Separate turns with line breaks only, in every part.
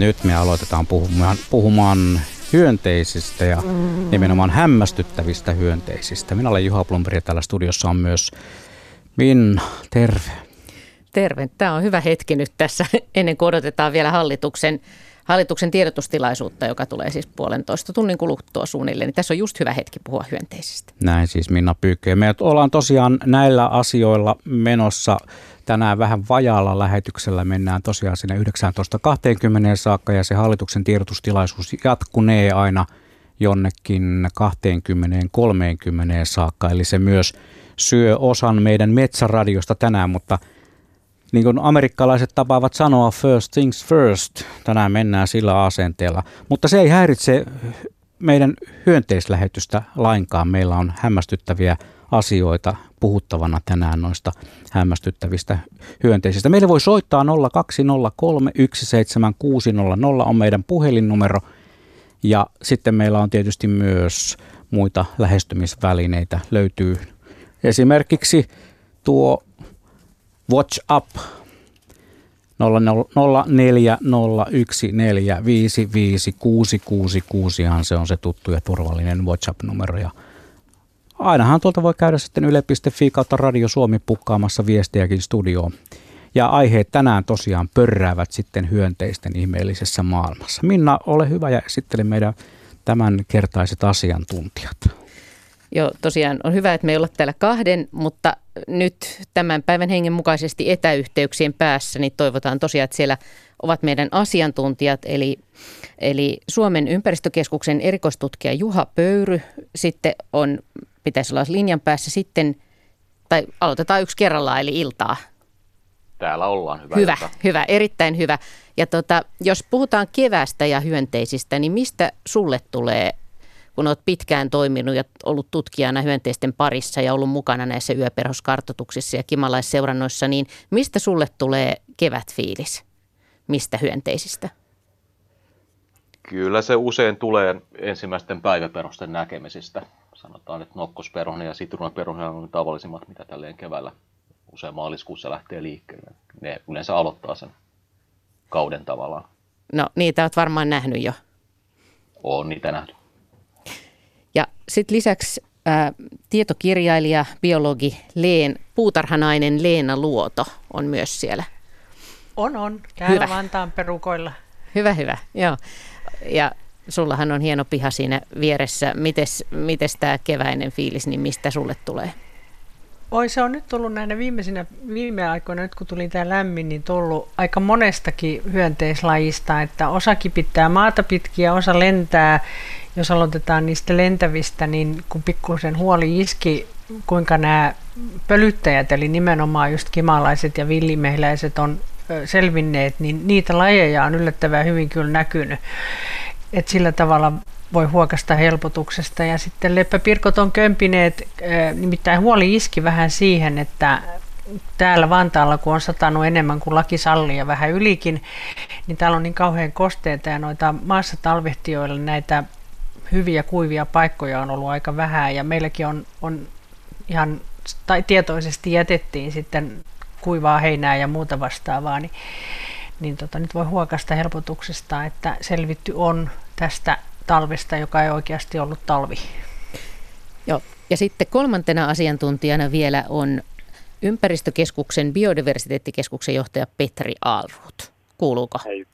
Nyt me aloitetaan puhumaan, puhumaan hyönteisistä ja nimenomaan hämmästyttävistä hyönteisistä. Minä olen Juha Plumperi ja täällä studiossa on myös Minna. Terve.
Terve. Tämä on hyvä hetki nyt tässä ennen kuin odotetaan vielä hallituksen, hallituksen tiedotustilaisuutta, joka tulee siis puolentoista tunnin kuluttua suunnilleen. Niin tässä on just hyvä hetki puhua hyönteisistä.
Näin siis Minna Pyykkä. Me ollaan tosiaan näillä asioilla menossa tänään vähän vajaalla lähetyksellä. Mennään tosiaan sinne 19.20 saakka ja se hallituksen tiedotustilaisuus jatkunee aina jonnekin 20-30 saakka. Eli se myös syö osan meidän metsäradiosta tänään, mutta niin kuin amerikkalaiset tapaavat sanoa first things first, tänään mennään sillä asenteella. Mutta se ei häiritse meidän hyönteislähetystä lainkaan. Meillä on hämmästyttäviä asioita puhuttavana tänään noista hämmästyttävistä hyönteisistä. Meille voi soittaa 0203 17600 on meidän puhelinnumero ja sitten meillä on tietysti myös muita lähestymisvälineitä. Löytyy esimerkiksi tuo Watch Up 0401455666 se on se tuttu ja turvallinen WhatsApp-numero ja ainahan tuolta voi käydä sitten yle.fi kautta Radio Suomi pukkaamassa viestiäkin studioon. Ja aiheet tänään tosiaan pörräävät sitten hyönteisten ihmeellisessä maailmassa. Minna, ole hyvä ja esittele meidän tämänkertaiset asiantuntijat.
Joo, tosiaan on hyvä, että me ei olla täällä kahden, mutta nyt tämän päivän hengen mukaisesti etäyhteyksien päässä, niin toivotaan tosiaan, että siellä ovat meidän asiantuntijat, eli, eli Suomen ympäristökeskuksen erikoistutkija Juha Pöyry, sitten on pitäisi olla linjan päässä sitten, tai aloitetaan yksi kerrallaan, eli iltaa.
Täällä ollaan, hyvä.
Hyvä, ilta. hyvä erittäin hyvä. Ja tota, jos puhutaan kevästä ja hyönteisistä, niin mistä sulle tulee, kun olet pitkään toiminut ja ollut tutkijana hyönteisten parissa ja ollut mukana näissä yöperhoskartoituksissa ja kimalaisseurannoissa, niin mistä sulle tulee kevätfiilis? Mistä hyönteisistä?
Kyllä se usein tulee ensimmäisten päiväperusten näkemisistä sanotaan, että nokkosperhonen ja sitruunaperhonen on tavallisimmat, mitä tälleen keväällä usein maaliskuussa lähtee liikkeelle. Ne yleensä aloittaa sen kauden tavallaan.
No niitä olet varmaan nähnyt jo.
On niitä nähty.
Ja sitten lisäksi ää, tietokirjailija, biologi Leen, puutarhanainen Leena Luoto on myös siellä.
On, on. Täällä hyvä. Vantaan perukoilla.
Hyvä, hyvä. Joo. Ja sullahan on hieno piha siinä vieressä. Mites, mites tämä keväinen fiilis, niin mistä sulle tulee?
Oi, se on nyt tullut näinä viimeisinä, viime aikoina, nyt kun tuli tämä lämmin, niin tullut aika monestakin hyönteislajista, että osa kipittää maata pitkin ja osa lentää. Jos aloitetaan niistä lentävistä, niin kun pikkusen huoli iski, kuinka nämä pölyttäjät, eli nimenomaan just kimalaiset ja villimehiläiset on selvinneet, niin niitä lajeja on yllättävän hyvin kyllä näkynyt että sillä tavalla voi huokasta helpotuksesta. Ja sitten leppäpirkot on kömpineet, nimittäin huoli iski vähän siihen, että täällä Vantaalla, kun on satanut enemmän kuin laki sallii ja vähän ylikin, niin täällä on niin kauhean kosteita ja noita maassa talvehtijoilla näitä hyviä kuivia paikkoja on ollut aika vähän ja meilläkin on, on ihan tai tietoisesti jätettiin sitten kuivaa heinää ja muuta vastaavaa, niin niin tota, nyt voi huokasta helpotuksesta, että selvitty on tästä talvesta, joka ei oikeasti ollut talvi.
Joo. Ja sitten kolmantena asiantuntijana vielä on ympäristökeskuksen biodiversiteettikeskuksen johtaja Petri Aalruut. Kuuluuko?
Hei,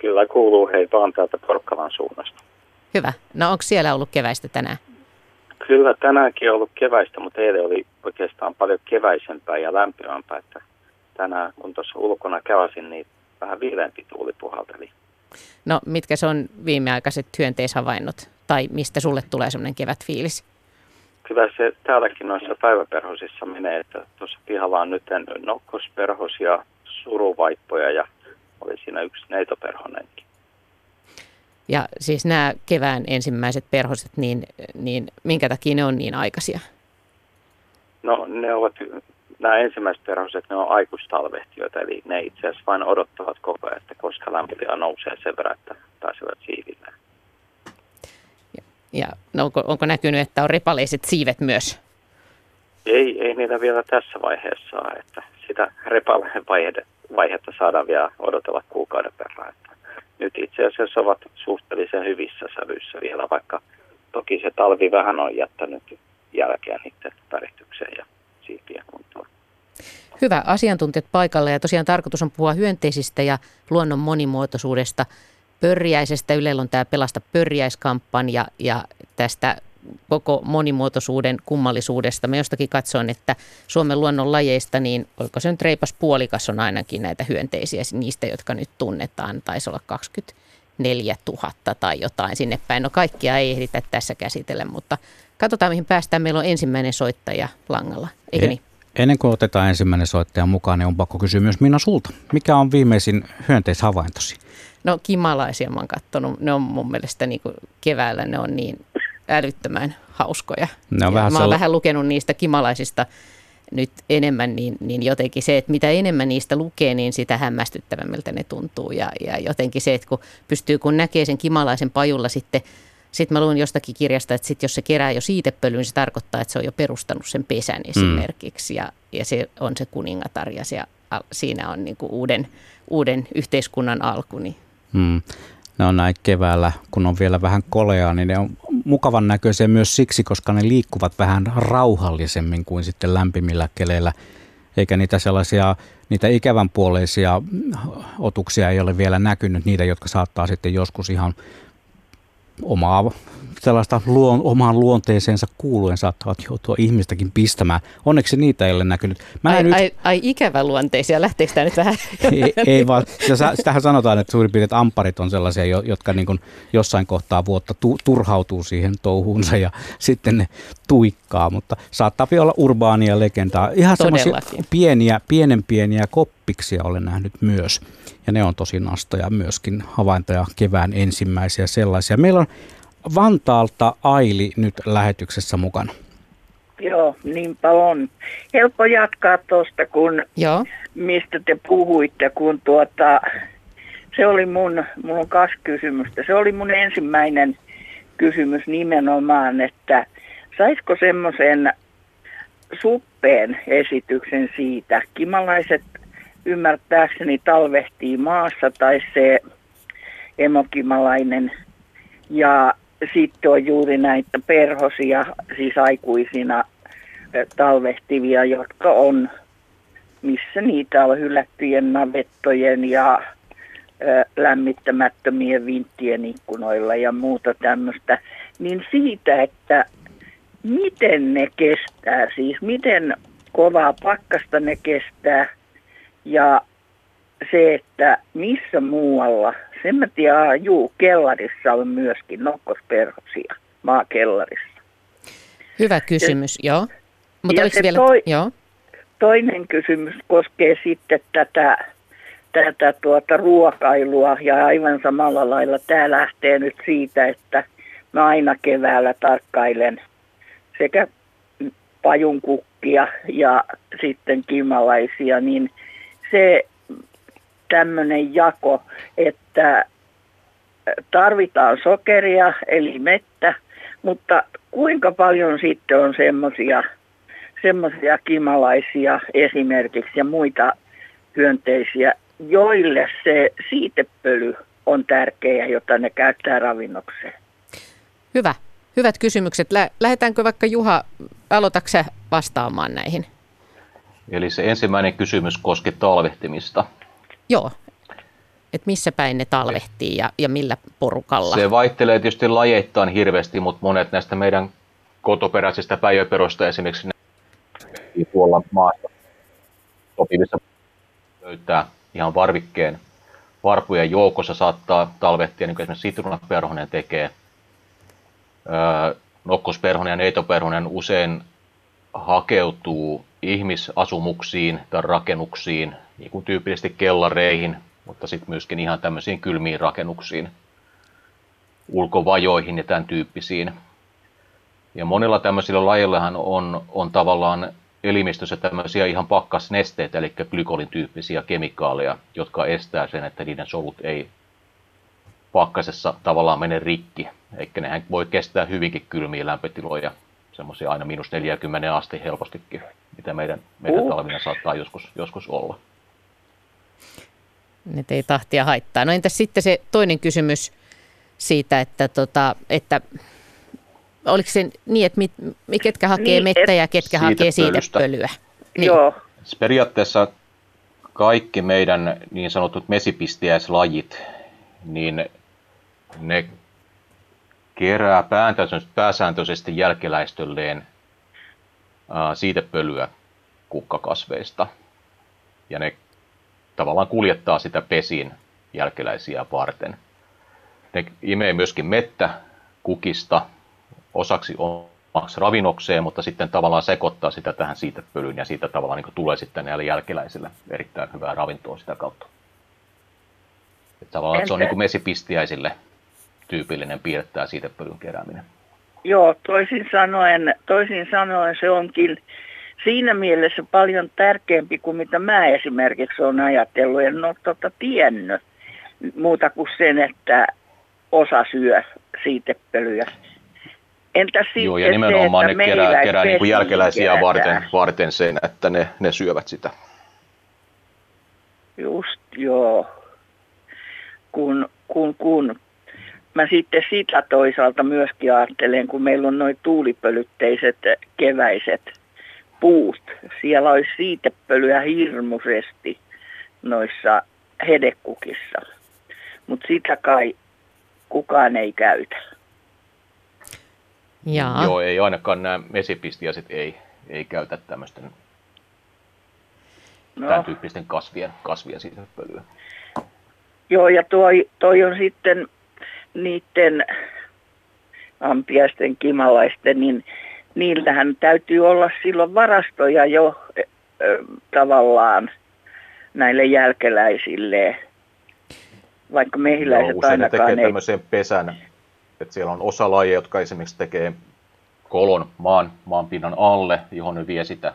kyllä kuuluu. Hei, vaan täältä Porkkalan suunnasta.
Hyvä. No onko siellä ollut keväistä tänään?
Kyllä tänäänkin on ollut keväistä, mutta eilen oli oikeastaan paljon keväisempää ja lämpimämpää. Että tänään kun tuossa ulkona kävasin, niin vähän viileämpi tuuli puhalteli.
No mitkä se on viimeaikaiset hyönteishavainnot tai mistä sulle tulee semmoinen kevätfiilis?
Kyllä se täälläkin noissa päiväperhosissa menee, että tuossa pihalla on nyt nokkosperhos ja suruvaippoja ja oli siinä yksi neitoperhonenkin.
Ja siis nämä kevään ensimmäiset perhoset, niin, niin minkä takia ne on niin aikaisia?
No ne ovat nämä ensimmäiset perhoset, ne on aikuistalvehtijoita, eli ne itse asiassa vain odottavat koko ajan, että koska lämpötila nousee sen verran, että pääsevät siiville.
Ja, ja no onko, onko näkynyt, että on repaleiset siivet myös?
Ei, ei niitä vielä tässä vaiheessa ole, että sitä repaleen vaihetta saadaan vielä odotella kuukauden verran. Että nyt itse asiassa ovat suhteellisen hyvissä sävyissä vielä, vaikka toki se talvi vähän on jättänyt jälkeä niiden väritykseen ja siipien kuntoon.
Hyvä, asiantuntijat paikalla ja tosiaan tarkoitus on puhua hyönteisistä ja luonnon monimuotoisuudesta. Pörjäisestä Ylellä on tämä Pelasta pörjäiskampanja ja tästä koko monimuotoisuuden kummallisuudesta. Mä jostakin katsoin, että Suomen luonnon lajeista, niin oliko se nyt reipas puolikas on ainakin näitä hyönteisiä, niistä, jotka nyt tunnetaan, taisi olla 24 000 tai jotain sinne päin. No kaikkia ei ehditä tässä käsitellä, mutta katsotaan mihin päästään. Meillä on ensimmäinen soittaja langalla, eikö niin?
Ennen kuin otetaan ensimmäinen soittaja mukaan, niin on pakko kysyä myös Minna sulta. Mikä on viimeisin hyönteishavaintosi?
No kimalaisia mä oon katsonut. Ne on mun mielestä niin kuin keväällä ne on niin älyttömän hauskoja. Ne on vähän mä oon sella... vähän lukenut niistä kimalaisista nyt enemmän, niin, niin jotenkin se, että mitä enemmän niistä lukee, niin sitä hämmästyttävämmältä ne tuntuu. Ja, ja jotenkin se, että kun pystyy, kun näkee sen kimalaisen pajulla sitten, sitten mä luin jostakin kirjasta, että sit jos se kerää jo siitepölyyn, niin se tarkoittaa, että se on jo perustanut sen pesän mm. esimerkiksi. Mm. Ja, ja se on se kuningatar ja se, siinä on niin kuin uuden, uuden yhteiskunnan alku. Niin.
Mm ne on näin keväällä, kun on vielä vähän koleaa, niin ne on mukavan näköisiä myös siksi, koska ne liikkuvat vähän rauhallisemmin kuin sitten lämpimillä keleillä. Eikä niitä sellaisia, niitä ikävän puoleisia otuksia ei ole vielä näkynyt, niitä, jotka saattaa sitten joskus ihan omaa sellaista luon, omaan luonteeseensa kuuluen saattavat joutua ihmistäkin pistämään. Onneksi niitä ei ole näkynyt.
Mä ai, nyt... ai, ai ikävä luonteisia, lähteekö tämä nyt vähän?
ei, ei vaan, sitähän sanotaan, että suurin piirtein amparit on sellaisia, jotka niin kuin jossain kohtaa vuotta tu, turhautuu siihen touhuunsa ja sitten ne tuikkaa, mutta saattaa olla urbaania legendaa. Ihan semmoisia pieniä, pienen pieniä koppiksia olen nähnyt myös. Ja ne on tosi nastoja myöskin havaintoja kevään ensimmäisiä sellaisia. Meillä on Vantaalta Aili nyt lähetyksessä mukana.
Joo, niinpä on. Helppo jatkaa tuosta, kun Joo. mistä te puhuitte, kun tuota, se oli mun, mulla on kaksi kysymystä. Se oli mun ensimmäinen kysymys nimenomaan, että saisiko semmoisen suppeen esityksen siitä. Kimalaiset ymmärtääkseni talvehtii maassa tai se emokimalainen. Ja sitten on juuri näitä perhosia, siis aikuisina talvehtivia, jotka on, missä niitä on hylättyjen navettojen ja lämmittämättömien vinttien ikkunoilla ja muuta tämmöistä, niin siitä, että miten ne kestää, siis miten kovaa pakkasta ne kestää ja se, että missä muualla sen mä tiedän, juu, kellarissa on myöskin nokkosperhosia maakellarissa.
Hyvä kysymys, ja, joo.
Mutta ja se vielä, toi, joo. toinen kysymys koskee sitten tätä, tätä tuota ruokailua ja aivan samalla lailla tämä lähtee nyt siitä, että mä aina keväällä tarkkailen sekä pajunkukkia ja sitten kimalaisia, niin se tämmöinen jako, että tarvitaan sokeria eli mettä, mutta kuinka paljon sitten on semmoisia semmoisia kimalaisia esimerkiksi ja muita hyönteisiä, joille se siitepöly on tärkeä, jota ne käyttää ravinnokseen.
Hyvä. Hyvät kysymykset. Lähdetäänkö vaikka Juha, aloitatko vastaamaan näihin?
Eli se ensimmäinen kysymys koski talvehtimista.
Joo, että missä päin ne talvehtii ja, ja millä porukalla?
Se vaihtelee tietysti lajeittain hirveästi, mutta monet näistä meidän kotoperäisistä päiväperoista esimerkiksi ne tuolla maassa sopivissa löytää ihan varvikkeen varpujen joukossa saattaa talvehtia, niin kuin esimerkiksi sitruunaperhonen tekee. Öö, nokkosperhonen ja neitoperhonen usein hakeutuu ihmisasumuksiin tai rakennuksiin, niin kuin tyypillisesti kellareihin, mutta sitten myöskin ihan tämmöisiin kylmiin rakennuksiin, ulkovajoihin ja tämän tyyppisiin. Ja monilla tämmöisillä lajillahan on, on tavallaan elimistössä tämmöisiä ihan pakkasnesteitä, eli glykolin tyyppisiä kemikaaleja, jotka estää sen, että niiden solut ei pakkasessa tavallaan mene rikki. Eikä nehän voi kestää hyvinkin kylmiä lämpötiloja, semmoisia aina miinus 40 asti helpostikin, mitä meidän, meidän uh. talvina saattaa joskus, joskus olla.
Ne ei tahtia haittaa. No entäs sitten se toinen kysymys siitä, että, tota, että oliko se niin, että mit, ketkä hakee niin, mettä ja ketkä hakee siitepölyä?
Niin. Joo.
Periaatteessa kaikki meidän niin sanotut mesipistiäislajit, niin ne kerää pääsääntöisesti jälkeläistölleen siitepölyä kukkakasveista. Ja ne tavallaan kuljettaa sitä pesin jälkeläisiä varten. Ne imee myöskin mettä kukista osaksi omaksi ravinnokseen, mutta sitten tavallaan sekoittaa sitä tähän siitepölyyn ja siitä tavallaan niin tulee sitten näille jälkeläisille erittäin hyvää ravintoa sitä kautta. Että tavallaan Entä? se on niin kuin mesipistiäisille tyypillinen piirre tämä siitepölyn kerääminen.
Joo, toisin sanoen, toisin sanoen se onkin siinä mielessä paljon tärkeämpi kuin mitä mä esimerkiksi olen ajatellut. En ole tota tiennyt muuta kuin sen, että osa syö siitepölyä.
Entä sitten Joo, ja nimenomaan se, ne kerää, kerää niin kuin jälkeläisiä varten, varten sen, että ne, ne syövät sitä.
Just joo. Kun, kun, kun mä sitten sitä toisaalta myöskin ajattelen, kun meillä on noin tuulipölytteiset keväiset puut. Siellä olisi siitepölyä hirmuisesti noissa hedekukissa, mutta sitä kai kukaan ei käytä.
Jaa. Joo, ei ainakaan nämä mesipistiäiset ei, ei käytä tämmöisten no. tämän tyyppisten kasvien, kasvien sisäpölyä.
Joo, ja toi, toi on sitten niiden ampiaisten, kimalaisten, niin niillähän täytyy olla silloin varastoja jo ö, tavallaan näille jälkeläisille, vaikka mehiläiset
Joo, ainakaan tekee ei... tämmöisen pesän, että siellä on osa lajeja, jotka esimerkiksi tekee kolon maan, maanpinnan alle, johon ne vie sitä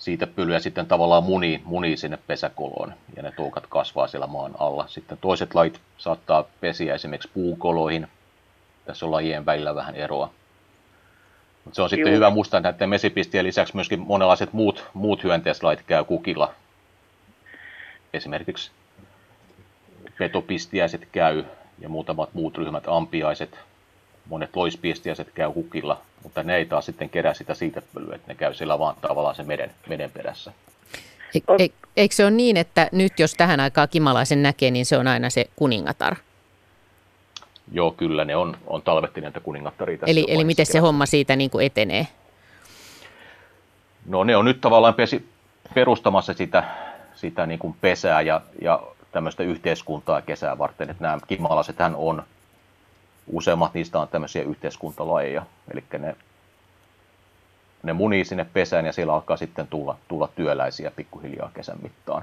siitä pölyä sitten tavallaan munii, munii sinne pesäkoloon ja ne toukat kasvaa siellä maan alla. Sitten toiset lait saattaa pesiä esimerkiksi puukoloihin. Tässä on lajien välillä vähän eroa. Mutta se on sitten Juu. hyvä muistaa, että näiden mesipistien lisäksi myöskin monenlaiset muut, muut hyönteislait käy kukilla. Esimerkiksi petopistiäiset käy ja muutamat muut ryhmät, ampiaiset, monet loispiestiäiset käy hukilla, mutta ne ei taas sitten kerää sitä siitepölyä, että ne käy siellä vaan tavallaan sen meden, meden perässä.
E, e, eikö se ole niin, että nyt jos tähän aikaan kimalaisen näkee, niin se on aina se kuningatar?
Joo, kyllä ne on, on talvettineita kuningattaria tässä
Eli, eli miten se homma siitä niin kuin etenee?
No ne on nyt tavallaan pesi, perustamassa sitä, sitä niin kuin pesää ja, ja tämmöistä yhteiskuntaa kesää varten, että nämä kimalaisethän on useimmat niistä on tämmöisiä yhteiskuntalajeja, eli ne, ne munii sinne pesään ja siellä alkaa sitten tulla, tulla työläisiä pikkuhiljaa kesän mittaan.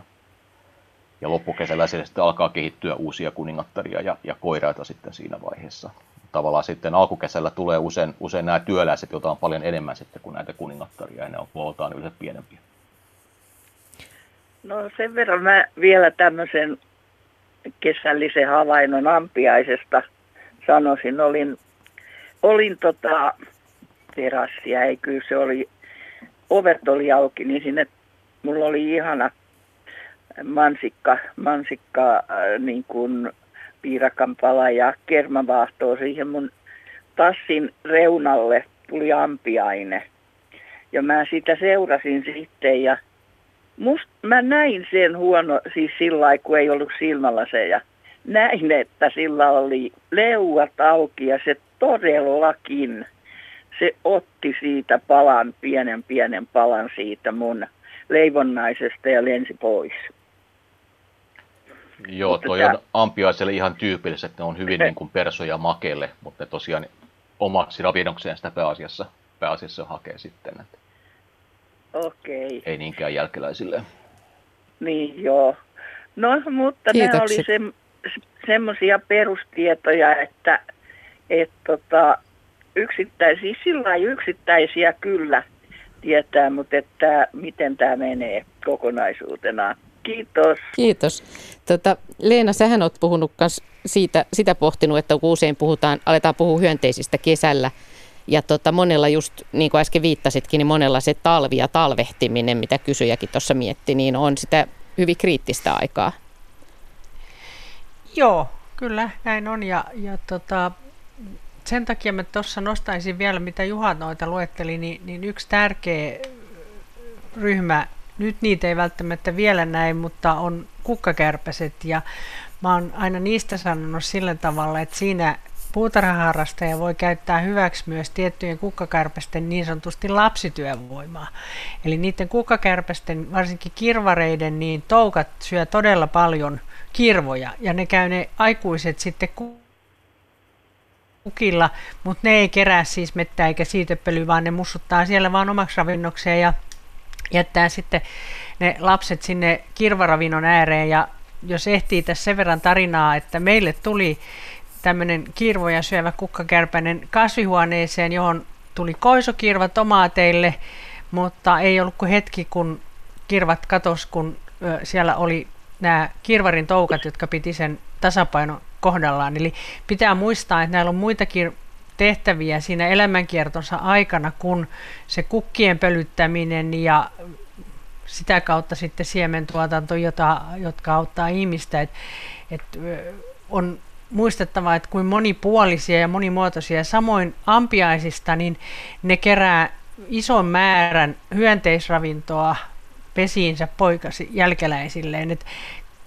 Ja loppukesällä siellä sitten alkaa kehittyä uusia kuningattaria ja, ja koiraita sitten siinä vaiheessa. Tavallaan sitten alkukesällä tulee usein, usein nämä työläiset, joita on paljon enemmän sitten kuin näitä kuningattaria, ja ne on kooltaan yleensä pienempiä.
No sen verran mä vielä tämmöisen kesällisen havainnon ampiaisesta – sanoisin, olin, olin tota, terassia, ei kyllä se oli, ovet oli auki, niin sinne mulla oli ihana mansikka, mansikka äh, niin kuin piirakan pala ja kermavaahtoa siihen mun tassin reunalle tuli ampiaine. Ja mä sitä seurasin sitten ja must, mä näin sen huono, siis sillä lailla, kun ei ollut silmälaseja näin, että sillä oli leuat auki ja se todellakin, se otti siitä palan, pienen pienen palan siitä mun leivonnaisesta ja lensi pois.
Joo, mutta toi tämä... on ampiaiselle ihan tyypillistä, että ne on hyvin niin kuin persoja makelle, mutta ne tosiaan omaksi ravinnokseen sitä pääasiassa, pääasiassa hakee sitten. Että
Okei.
Ei niinkään jälkeläisille.
Niin, joo. No, mutta Kiitokset. nämä oli se, semmoisia perustietoja, että et tota, yksittäisiä, sillä yksittäisiä kyllä tietää, mutta että miten tämä menee kokonaisuutena. Kiitos.
Kiitos. Tota, Leena, sähän olet puhunut myös siitä, sitä pohtinut, että kun usein puhutaan, aletaan puhua hyönteisistä kesällä, ja tota, monella just, niin kuin äsken viittasitkin, niin monella se talvi ja talvehtiminen, mitä kysyjäkin tuossa mietti, niin on sitä hyvin kriittistä aikaa
Joo, kyllä näin on. Ja, ja tota, sen takia mä tuossa nostaisin vielä, mitä Juha noita luetteli, niin, niin yksi tärkeä ryhmä, nyt niitä ei välttämättä vielä näin, mutta on kukkakärpäset ja mä oon aina niistä sanonut sillä tavalla, että siinä puutarhaharrastaja voi käyttää hyväksi myös tiettyjen kukkakärpästen niin sanotusti lapsityövoimaa. Eli niiden kukkakärpästen, varsinkin kirvareiden, niin toukat syö todella paljon kirvoja. Ja ne käy ne aikuiset sitten kukilla, mutta ne ei kerää siis mettä eikä siitepölyä, vaan ne mussuttaa siellä vaan omaksi ravinnokseen ja jättää sitten ne lapset sinne kirvaravinnon ääreen. Ja jos ehtii tässä sen verran tarinaa, että meille tuli tämmöinen kirvoja syövä kukkakärpäinen kasvihuoneeseen, johon tuli koisokirva tomaateille, mutta ei ollut kuin hetki, kun kirvat katos, kun siellä oli nämä kirvarin toukat, jotka piti sen tasapaino kohdallaan. Eli pitää muistaa, että näillä on muitakin tehtäviä siinä elämänkiertonsa aikana kuin se kukkien pölyttäminen ja sitä kautta sitten siementuotanto, jota, jotka auttaa ihmistä. Et, et, on muistettava, että kuin monipuolisia ja monimuotoisia. Samoin ampiaisista, niin ne kerää ison määrän hyönteisravintoa pesiinsä poikasi jälkeläisilleen. Et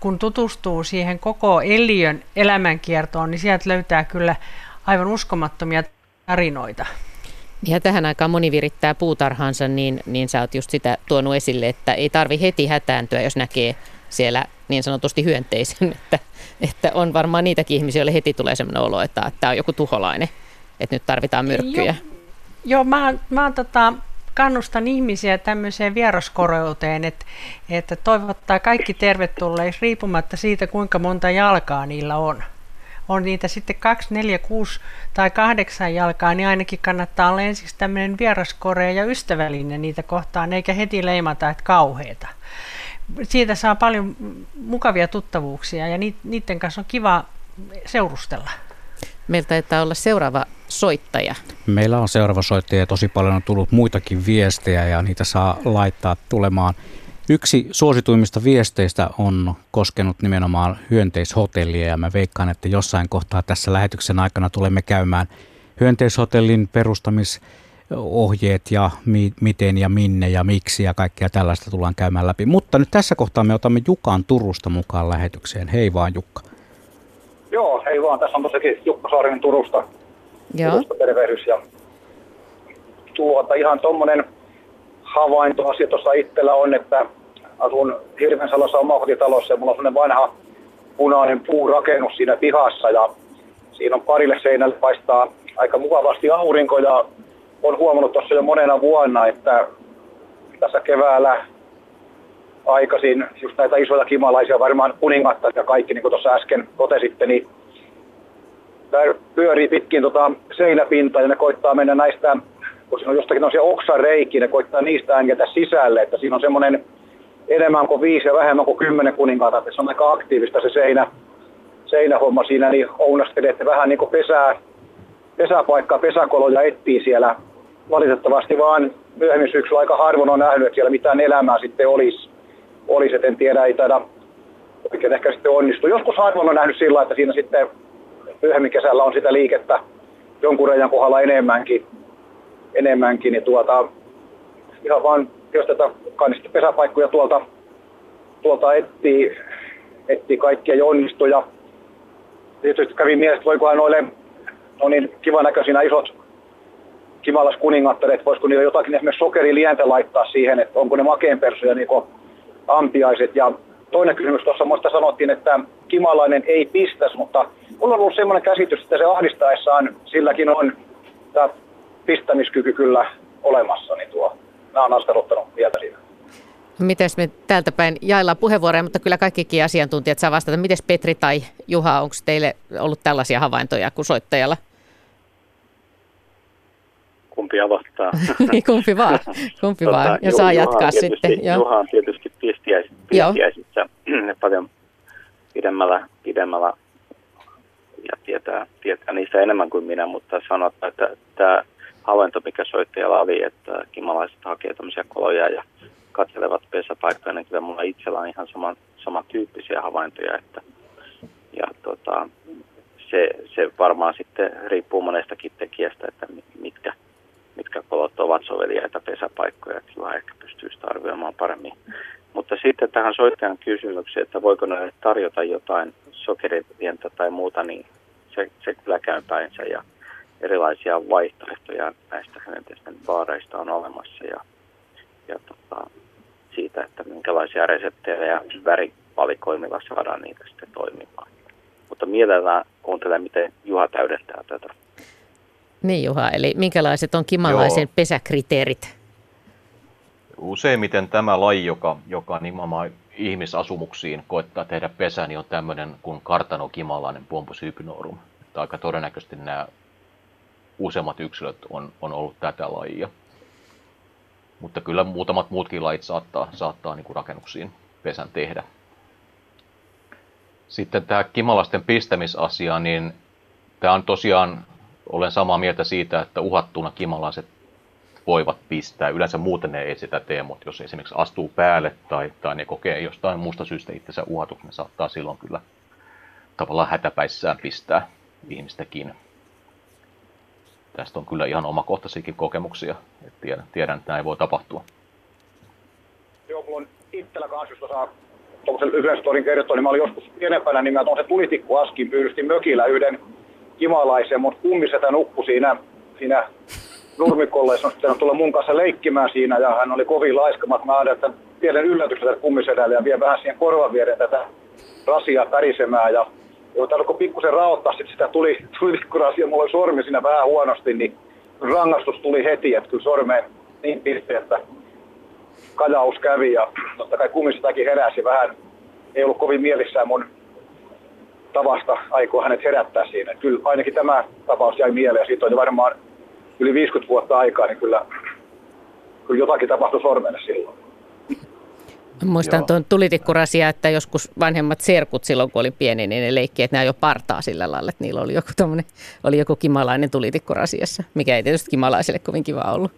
kun tutustuu siihen koko eliön elämänkiertoon, niin sieltä löytää kyllä aivan uskomattomia tarinoita.
Ja tähän aikaan moni virittää puutarhansa, niin, niin sä oot just sitä tuonut esille, että ei tarvi heti hätääntyä, jos näkee siellä niin sanotusti hyönteisen, että, että on varmaan niitäkin ihmisiä, joille heti tulee sellainen olo, että tämä on joku tuholainen, että nyt tarvitaan myrkkyjä.
Joo, joo mä, mä tota, kannustan ihmisiä tämmöiseen vieraskoreuteen, että, että toivottaa kaikki tervetulleiksi riippumatta siitä, kuinka monta jalkaa niillä on on niitä sitten kaksi, neljä, kuusi tai kahdeksan jalkaa, niin ainakin kannattaa olla ensiksi tämmöinen vieraskorea ja ystävällinen niitä kohtaan, eikä heti leimata, että kauheita. Siitä saa paljon mukavia tuttavuuksia ja niiden kanssa on kiva seurustella.
Meiltä taitaa olla seuraava soittaja.
Meillä on seuraava soittaja ja tosi paljon on tullut muitakin viestejä ja niitä saa laittaa tulemaan Yksi suosituimmista viesteistä on koskenut nimenomaan hyönteishotellia ja mä veikkaan, että jossain kohtaa tässä lähetyksen aikana tulemme käymään hyönteishotellin perustamisohjeet ja mi- miten ja minne ja miksi ja kaikkea tällaista tullaan käymään läpi. Mutta nyt tässä kohtaa me otamme Jukan Turusta mukaan lähetykseen. Hei vaan Jukka.
Joo, hei vaan. Tässä on tosiaankin Jukka Saarinen Turusta.
Joo. Turusta
tervehdys. Ja tuota, ihan tuommoinen havaintoasia tuossa itsellä on, että asun Hirvensalassa omakotitalossa ja mulla on sellainen vanha punainen puurakennus siinä pihassa ja siinä on parille seinälle paistaa aika mukavasti aurinko ja on huomannut tuossa jo monena vuonna, että tässä keväällä aikaisin just näitä isoja kimalaisia, varmaan kuningatta ja kaikki, niin kuin tuossa äsken totesitte, niin pyörii pitkin tota seinäpinta ja ne koittaa mennä näistä, kun siinä on jostakin noisia oksareikiä, ne koittaa niistä ängetä sisälle, että siinä on semmoinen enemmän kuin viisi ja vähemmän kuin kymmenen kuninkaata, että se on aika aktiivista se seinä, seinähomma siinä, niin ounastelette vähän niin kuin pesää, pesäpaikkaa, pesäkoloja etsii siellä. Valitettavasti vaan myöhemmin syksyllä aika harvoin on nähnyt, että siellä mitään elämää sitten olisi. Olisi en tiedä, ei taida oikein ehkä sitten onnistu. Joskus harvoin on nähnyt sillä, että siinä sitten myöhemmin kesällä on sitä liikettä jonkun rajan kohdalla enemmänkin, enemmänkin niin tuota, ihan vaan jos tätä kannista pesäpaikkoja tuolta, tuolta etsii, etsii kaikkia ja onnistuu. Ja tietysti kävi mielessä, voikohan noille no niin, kivan näköisinä isot kimalas kuningattaret, voisiko niillä jotakin esimerkiksi sokerilientä laittaa siihen, että onko ne makeenpersoja niin ampiaiset. Ja toinen kysymys tuossa muista sanottiin, että kimalainen ei pistäisi, mutta mulla on ollut sellainen käsitys, että se ahdistaessaan silläkin on tämä pistämiskyky kyllä olemassa, niin tuo nämä on askarruttanut mieltä siinä.
Mites me täältä päin jaillaan puheenvuoroja, mutta kyllä kaikkikin asiantuntijat saa vastata. Miten Petri tai Juha, onko teille ollut tällaisia havaintoja kuin soittajalla?
Kumpi avastaa?
Niin, kumpi vaan, kumpi tota, vaan. Ja saa Juha jatkaa sitten.
Joo. Juha on tietysti pistiäis, pistiäisissä paljon pidemmällä, pidemmällä ja tietää, tietää niistä enemmän kuin minä, mutta sanotaan, että tämä havainto, mikä soittajalla oli, että kimalaiset hakee tämmöisiä koloja ja katselevat pesäpaikkoja, niin kyllä mulla itsellä on ihan sama, samantyyppisiä havaintoja, että ja tota, se, se varmaan sitten riippuu monestakin tekijästä, että mitkä, mitkä kolot ovat soveliaita pesäpaikkoja. Kyllä ehkä pystyy sitä arvioimaan paremmin. Mutta sitten tähän soittajan kysymykseen, että voiko näille tarjota jotain sokeripientä tai muuta, niin se, se kyllä käy päinsä ja erilaisia vaihtoehtoja näistä hyönteisten baareista on olemassa ja, ja tota, siitä, että minkälaisia reseptejä ja värivalikoimilla saadaan niitä sitten toimimaan. Mutta mielellään kuuntelen, miten Juha täydentää tätä.
Niin Juha, eli minkälaiset on kimalaisen Joo. pesäkriteerit?
Useimmiten tämä laji, joka, joka nimenomaan ihmisasumuksiin koettaa tehdä pesä, niin on tämmöinen kuin kartanokimalainen pompus hypnorum. Aika todennäköisesti nämä useammat yksilöt on, on ollut tätä lajia. Mutta kyllä muutamat muutkin lajit saattaa, saattaa niin kuin rakennuksiin pesän tehdä. Sitten tämä kimalaisten pistämisasia, niin tämä on tosiaan, olen samaa mieltä siitä, että uhattuna kimalaiset voivat pistää. Yleensä muuten ne ei sitä tee, mutta jos esimerkiksi astuu päälle tai, tai ne kokee jostain muusta syystä itsensä uhatuksi, ne saattaa silloin kyllä tavallaan hätäpäissään pistää ihmistäkin. Tästä on kyllä ihan omakohtaisiakin kokemuksia, että tiedän, tiedän, että näin voi tapahtua.
Joo, mulla on itsellä kanssa, jos saa tuollaisen lyhyen storin kertoa, niin mä olin joskus pienempänä, niin mä tuon se tulitikku askin pyydystin mökillä yhden kimalaisen, mutta kummisetä nukkui siinä, siinä nurmikolle, ja sitten tulla mun kanssa leikkimään siinä, ja hän oli kovin laiskamat. Mä ajattelin, että pienen yllätyksen tätä kummisedälle ja vie vähän siihen korvan viereen tätä rasiaa pärisemään, ja Joo, alkoi pikkusen raottaa sit sitä tuli, tuli likkurasia, mulla oli sormi siinä vähän huonosti, niin rangaistus tuli heti, että kyllä sormeen niin pisti, että kajaus kävi ja totta kai kumistakin heräsi vähän, ei ollut kovin mielissään mun tavasta aikoa hänet herättää siinä. Kyllä ainakin tämä tapaus jäi mieleen, siitä on jo varmaan yli 50 vuotta aikaa, niin kyllä, kyllä jotakin tapahtui sormelle silloin.
Muistan Joo. tuon tulitikkurasia, että joskus vanhemmat serkut silloin, kun oli pieni, niin ne leikki, että nämä jo partaa sillä lailla, että niillä oli joku, oli joku kimalainen tulitikkurasiassa, mikä ei tietysti kimalaiselle kovin kiva ollut.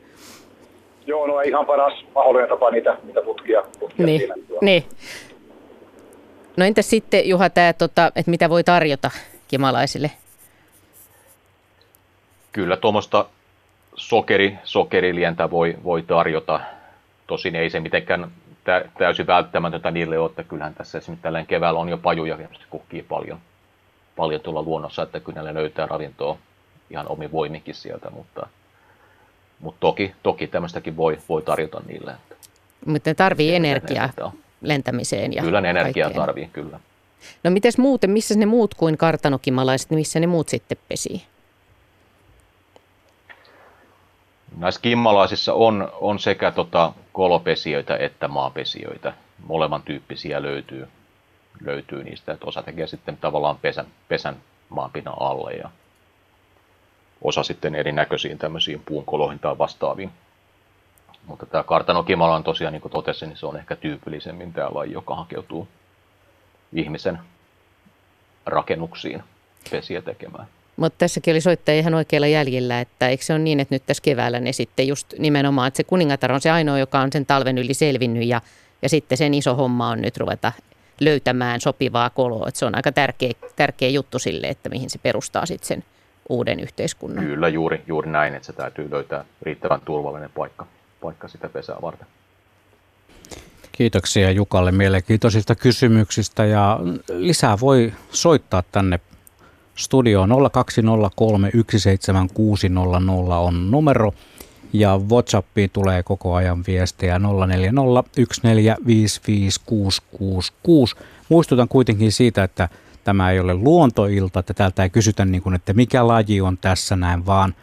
Joo, no ihan paras mahdollinen tapa niitä, niitä putkia, putkia
niin.
siinä.
Niin. No entäs sitten Juha, tämä, tota, että mitä voi tarjota kimalaisille?
Kyllä tuommoista sokeri, sokerilientä voi, voi tarjota. Tosin ei se mitenkään täysin välttämätöntä niille ole, että kyllähän tässä esimerkiksi tällä keväällä on jo pajuja, ja se kukkii paljon, paljon tuolla luonnossa, että kyllä ne löytää ravintoa ihan omin voiminkin sieltä, mutta, mutta toki, toki tämmöistäkin voi, voi tarjota niille.
Mutta ne tarvii energiaa lentämiseen. Ja
kyllä ne energiaa kaikkeen. tarvii, kyllä.
No mites muuten, missä ne muut kuin kartanokimalaiset, missä ne muut sitten pesii?
Näissä kimmalaisissa on, on sekä tota kolopesijöitä että maapesijöitä. Molemman tyyppisiä löytyy, löytyy niistä, että osa tekee sitten tavallaan pesän, pesän maanpinnan alle ja osa sitten erinäköisiin tämmöisiin puunkoloihin tai vastaaviin. Mutta tämä kartanokimala on tosiaan, niin kuin totesin, niin se on ehkä tyypillisemmin tämä laji, joka hakeutuu ihmisen rakennuksiin pesiä tekemään.
Mutta tässäkin oli soittaja ihan oikealla jäljellä, että eikö se ole niin, että nyt tässä keväällä ne sitten just nimenomaan, että se kuningatar on se ainoa, joka on sen talven yli selvinnyt ja, ja sitten sen iso homma on nyt ruveta löytämään sopivaa koloa. Että se on aika tärkeä, tärkeä juttu sille, että mihin se perustaa sitten sen uuden yhteiskunnan.
Kyllä, juuri, juuri näin, että se täytyy löytää riittävän turvallinen paikka, paikka sitä pesää varten.
Kiitoksia Jukalle mielenkiintoisista kysymyksistä ja lisää voi soittaa tänne Studio 020317600 on numero ja WhatsAppiin tulee koko ajan viestejä 0401455666. Muistutan kuitenkin siitä, että tämä ei ole luontoilta, että täältä ei kysytä niin kuin, että mikä laji on tässä näin, vaan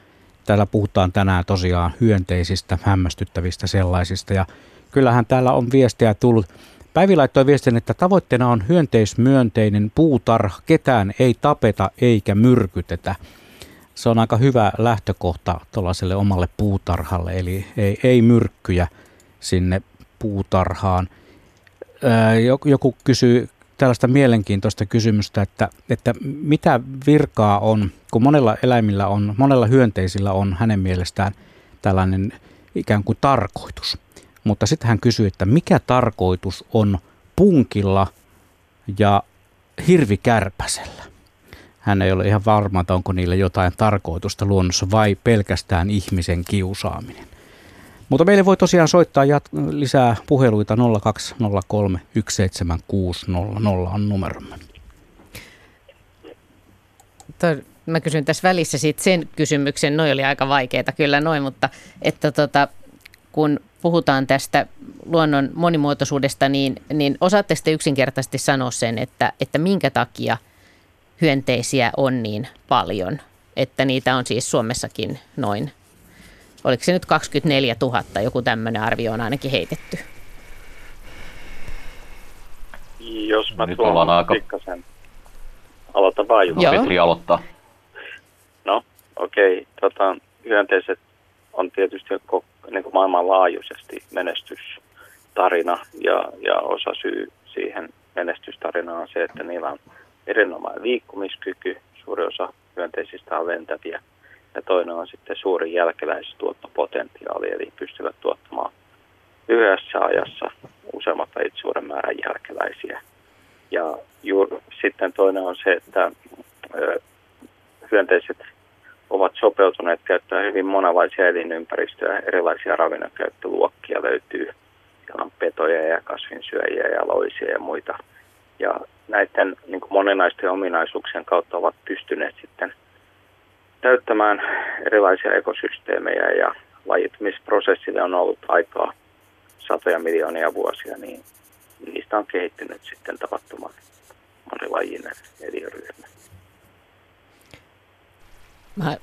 täällä puhutaan tänään tosiaan hyönteisistä, hämmästyttävistä sellaisista ja kyllähän täällä on viestejä tullut Päivi laittoi viestin, että tavoitteena on hyönteismyönteinen puutarha. Ketään ei tapeta eikä myrkytetä. Se on aika hyvä lähtökohta tuollaiselle omalle puutarhalle, eli ei, ei myrkkyjä sinne puutarhaan. joku kysyy tällaista mielenkiintoista kysymystä, että, että mitä virkaa on, kun monella eläimillä on, monella hyönteisillä on hänen mielestään tällainen ikään kuin tarkoitus – mutta sitten hän kysyi, että mikä tarkoitus on punkilla ja hirvikärpäsellä. Hän ei ole ihan varma, että onko niillä jotain tarkoitusta luonnossa vai pelkästään ihmisen kiusaaminen. Mutta meille voi tosiaan soittaa jat- lisää puheluita 0203 17600 on numeromme.
mä kysyn tässä välissä siitä sen kysymyksen, noin oli aika vaikeita kyllä noin, mutta että tota, kun puhutaan tästä luonnon monimuotoisuudesta, niin, niin osaatte sitten yksinkertaisesti sanoa sen, että, että minkä takia hyönteisiä on niin paljon, että niitä on siis Suomessakin noin, oliko se nyt 24 000, joku tämmöinen arvio on ainakin heitetty.
Jos mä nyt ollaan aika... pikkasen. Aloita vaan,
Joo. Petri aloittaa.
No, okei. Okay. Tota, hyönteiset on tietysti niin kuin maailmanlaajuisesti menestystarina ja, ja osa syy siihen menestystarinaan on se, että niillä on erinomainen liikkumiskyky, suuri osa hyönteisistä on lentäviä ja toinen on sitten suuri jälkeläistuottopotentiaali, eli pystyvät tuottamaan lyhyessä ajassa useammat lajit suuren määrän jälkeläisiä. Ja juuri, sitten toinen on se, että ö, hyönteiset ovat sopeutuneet käyttämään hyvin monenlaisia elinympäristöjä, erilaisia ravinnonkäyttöluokkia löytyy. Siellä on petoja ja kasvinsyöjiä ja loisia ja muita. Ja näiden niin kuin moninaisten ominaisuuksien kautta ovat pystyneet sitten täyttämään erilaisia ekosysteemejä ja lajitumisprosessille on ollut aikaa satoja miljoonia vuosia, niin niistä on kehittynyt sitten tavattoman monilajinen eliöryhmä.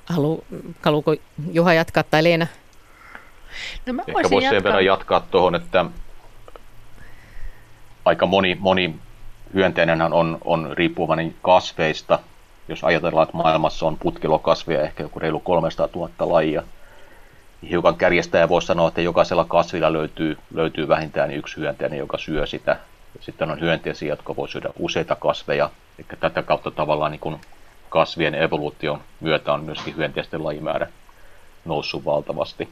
Halu, haluuko Juha jatkaa tai Leena?
No mä Ehkä voisi sen verran jatkaa tuohon, että aika moni, moni hyönteinen on, on riippuvainen kasveista. Jos ajatellaan, että maailmassa on putkilokasveja ehkä joku reilu 300 000 lajia, niin hiukan kärjestäjä voisi sanoa, että jokaisella kasvilla löytyy, löytyy vähintään yksi hyönteinen, joka syö sitä. Sitten on hyönteisiä, jotka voi syödä useita kasveja. Eli tätä kautta tavallaan niin kuin kasvien evoluution myötä on myöskin hyönteisten lajimäärä noussut valtavasti.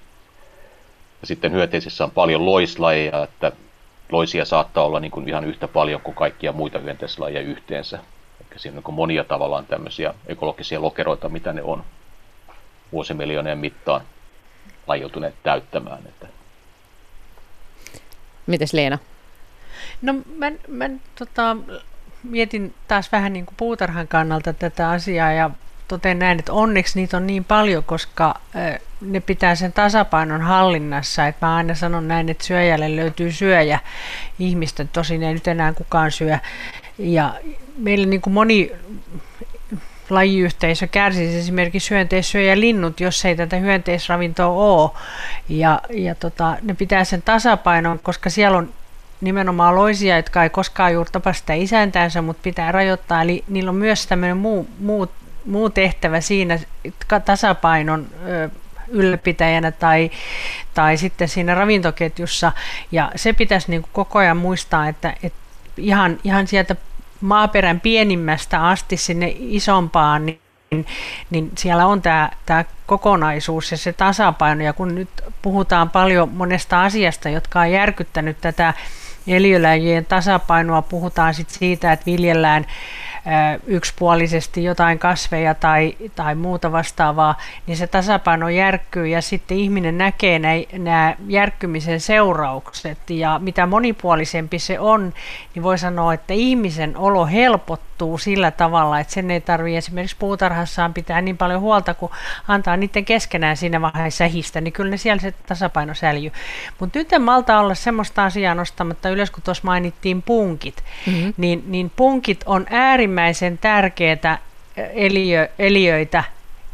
Ja sitten hyönteisissä on paljon loislajeja, että loisia saattaa olla niin kuin ihan yhtä paljon kuin kaikkia muita hyönteislajeja yhteensä. Siinä on niin monia tavallaan tämmöisiä ekologisia lokeroita, mitä ne on vuosimiljoonien mittaan lajoutuneet täyttämään. Että.
Mites Leena?
No mä, mä tota, mietin taas vähän niin kuin puutarhan kannalta tätä asiaa ja totean näin, että onneksi niitä on niin paljon, koska ne pitää sen tasapainon hallinnassa. Että mä aina sanon näin, että syöjälle löytyy syöjä ihmistä, tosin ei nyt enää kukaan syö. Ja meillä niin kuin moni lajiyhteisö kärsisi esimerkiksi hyönteissyöjä linnut, jos ei tätä hyönteisravintoa ole. Ja, ja tota, ne pitää sen tasapainon, koska siellä on nimenomaan loisia, jotka ei koskaan juuri tapa sitä isäntäänsä, mutta pitää rajoittaa. Eli niillä on myös tämmöinen muu, muu, muu tehtävä siinä tasapainon ö, ylläpitäjänä tai, tai sitten siinä ravintoketjussa. Ja se pitäisi niin kuin koko ajan muistaa, että, että ihan, ihan sieltä maaperän pienimmästä asti sinne isompaan, niin niin, niin siellä on tämä, tämä kokonaisuus ja se tasapaino. Ja kun nyt puhutaan paljon monesta asiasta, jotka on järkyttänyt tätä eliölajien tasapainoa, puhutaan sit siitä, että viljellään yksipuolisesti jotain kasveja tai, tai muuta vastaavaa, niin se tasapaino järkkyy ja sitten ihminen näkee nämä järkkymisen seuraukset ja mitä monipuolisempi se on, niin voi sanoa, että ihmisen olo helpottuu sillä tavalla, että sen ei tarvitse esimerkiksi puutarhassaan pitää niin paljon huolta, kun antaa niiden keskenään siinä vaiheessa histä, niin kyllä ne siellä se tasapaino säilyy. Mutta nyt en malta olla semmoista asiaa nostamatta ylös, kun tuossa mainittiin punkit, mm-hmm. niin, niin punkit on äärimmäisen äärimmäisen tärkeitä eliö, eliöitä,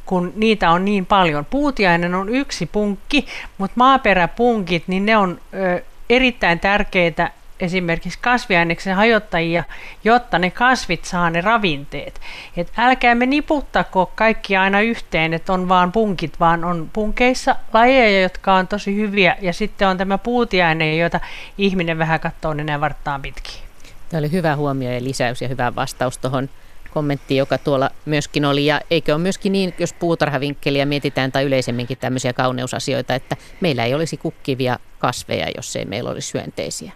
kun niitä on niin paljon. Puutiainen on yksi punkki, mutta maaperäpunkit, niin ne on ö, erittäin tärkeitä esimerkiksi kasviaineksen hajottajia, jotta ne kasvit saa ne ravinteet. Et älkäämme niputtako kaikki aina yhteen, että on vaan punkit, vaan on punkeissa lajeja, jotka on tosi hyviä, ja sitten on tämä puutiaine, jota ihminen vähän katsoo nenä varttaan pitkin.
Tämä oli hyvä huomio ja lisäys ja hyvä vastaus tuohon kommenttiin, joka tuolla myöskin oli. Ja eikö ole myöskin niin, jos puutarhavinkkeliä mietitään tai yleisemminkin tämmöisiä kauneusasioita, että meillä ei olisi kukkivia kasveja, jos ei meillä olisi hyönteisiä?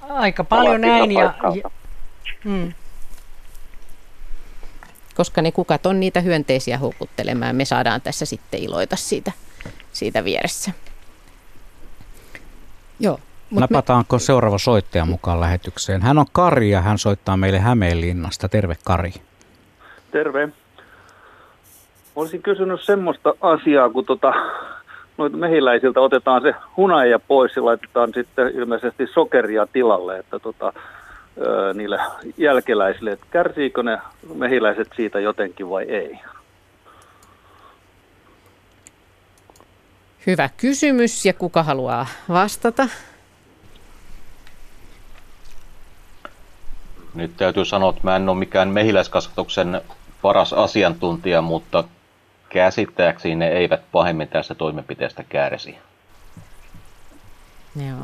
Aika paljon näin. Ja, ja, mm.
koska ne kukat on niitä hyönteisiä houkuttelemaan. Me saadaan tässä sitten iloita siitä, siitä vieressä.
Joo. Napataanko me... seuraava soittaja mukaan lähetykseen? Hän on Kari ja hän soittaa meille Hämeenlinnasta. Terve Kari.
Terve. Olisin kysynyt semmoista asiaa, kun tota, noita mehiläisiltä otetaan se hunaja pois ja laitetaan sitten ilmeisesti sokeria tilalle, että tota, ö, niille jälkeläisille, että kärsiikö ne mehiläiset siitä jotenkin vai ei?
Hyvä kysymys ja kuka haluaa vastata?
Nyt täytyy sanoa, että mä en ole mikään mehiläiskasvatuksen paras asiantuntija, mutta käsittääkseni ne eivät pahemmin tästä toimenpiteestä kärsi.
Joo.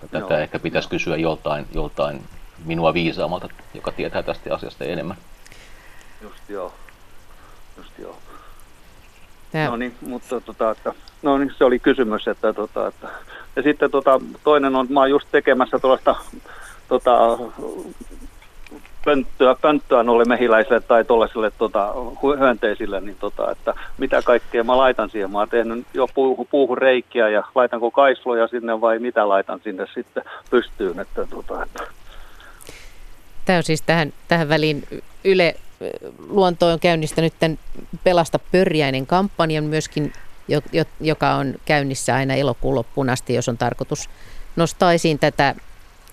Tätä Joo. ehkä pitäisi kysyä joltain, joltain minua viisaamalta, joka tietää tästä asiasta enemmän.
Just joo. Just joo. Tää. No niin, mutta tota, että, no niin, se oli kysymys, että, tota, että ja sitten tota, toinen on, mä oon just tekemässä tuollaista tota, pönttöä, pönttöä noille mehiläisille tai tuollaisille tota, hyönteisille, niin tota, että mitä kaikkea mä laitan siihen. Mä oon tehnyt jo puuhun, puuhun reikiä ja laitanko kaisloja sinne vai mitä laitan sinne sitten pystyyn. Että, tota, että.
Tämä on siis tähän, tähän väliin Yle Luonto on käynnistänyt tämän Pelasta pörjäinen kampanjan myöskin, joka on käynnissä aina elokuun loppuun asti, jos on tarkoitus nostaa esiin tätä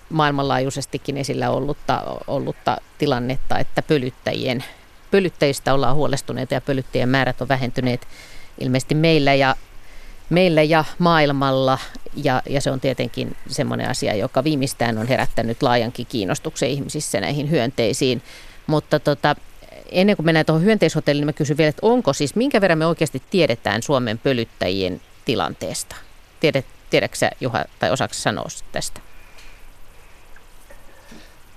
maailmanlaajuisestikin esillä ollutta, ollutta tilannetta, että pölyttäjien, pölyttäjistä ollaan huolestuneita ja pölyttäjien määrät on vähentyneet ilmeisesti meillä ja, meillä ja maailmalla. Ja, ja se on tietenkin semmoinen asia, joka viimeistään on herättänyt laajankin kiinnostuksen ihmisissä näihin hyönteisiin. Mutta tota, ennen kuin mennään tuohon hyönteishotelliin, niin mä kysyn vielä, että onko siis, minkä verran me oikeasti tiedetään Suomen pölyttäjien tilanteesta? Tiedät, tiedätkö Juha, tai osaako sanoa tästä?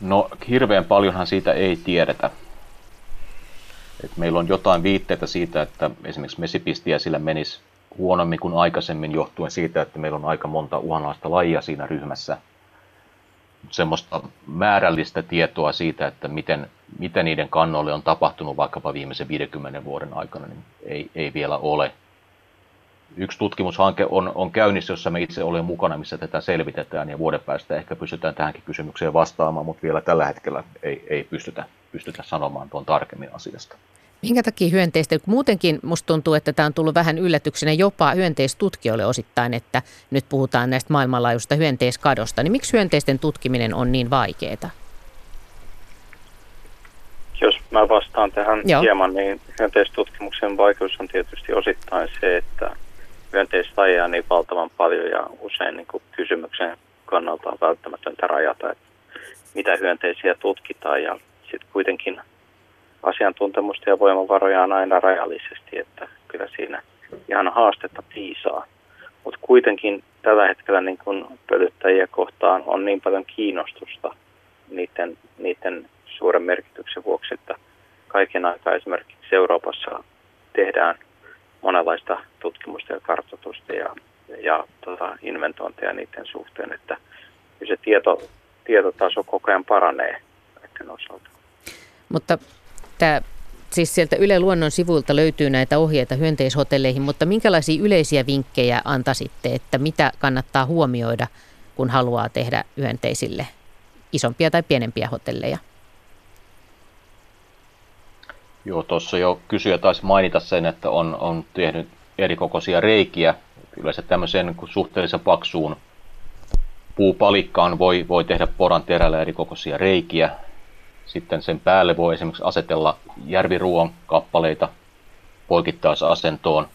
No hirveän paljonhan siitä ei tiedetä. Et meillä on jotain viitteitä siitä, että esimerkiksi mesipistiä sillä menisi huonommin kuin aikaisemmin johtuen siitä, että meillä on aika monta uhanalaista lajia siinä ryhmässä. Semmoista määrällistä tietoa siitä, että miten, miten niiden kannoille on tapahtunut vaikkapa viimeisen 50 vuoden aikana, niin ei, ei vielä ole yksi tutkimushanke on, on käynnissä, jossa me itse olemme mukana, missä tätä selvitetään ja vuoden päästä ehkä pystytään tähänkin kysymykseen vastaamaan, mutta vielä tällä hetkellä ei, ei pystytä, pystytä sanomaan tuon tarkemmin asiasta.
Minkä takia hyönteistä, kun muutenkin musta tuntuu, että tämä on tullut vähän yllätyksenä jopa hyönteistutkijoille osittain, että nyt puhutaan näistä maailmanlaajuisesta hyönteiskadosta, niin miksi hyönteisten tutkiminen on niin vaikeaa?
Jos mä vastaan tähän Joo. hieman, niin hyönteistutkimuksen vaikeus on tietysti osittain se, että hyönteislajeja niin valtavan paljon ja usein niin kuin kysymyksen kannalta on välttämätöntä rajata, että mitä hyönteisiä tutkitaan ja sitten kuitenkin asiantuntemusta ja voimavaroja on aina rajallisesti, että kyllä siinä ihan haastetta piisaa. Mutta kuitenkin tällä hetkellä niin kun pölyttäjiä kohtaan on niin paljon kiinnostusta niiden, niiden suuren merkityksen vuoksi, että kaiken aikaa esimerkiksi Euroopassa tehdään – monenlaista tutkimusta ja kartoitusta ja, ja tota, inventointeja niiden suhteen, että se tieto, tietotaso koko ajan paranee näiden osalta.
Mutta tämä siis sieltä Yle Luonnon sivuilta löytyy näitä ohjeita hyönteishotelleihin, mutta minkälaisia yleisiä vinkkejä antaisitte, että mitä kannattaa huomioida, kun haluaa tehdä hyönteisille isompia tai pienempiä hotelleja?
Joo, tuossa jo kysyjä taisi mainita sen, että on, on tehnyt erikokoisia reikiä. Yleensä tämmöisen suhteellisen paksuun puupalikkaan voi, voi tehdä poran terällä erikokoisia reikiä. Sitten sen päälle voi esimerkiksi asetella järviruon kappaleita poikittaisasentoon.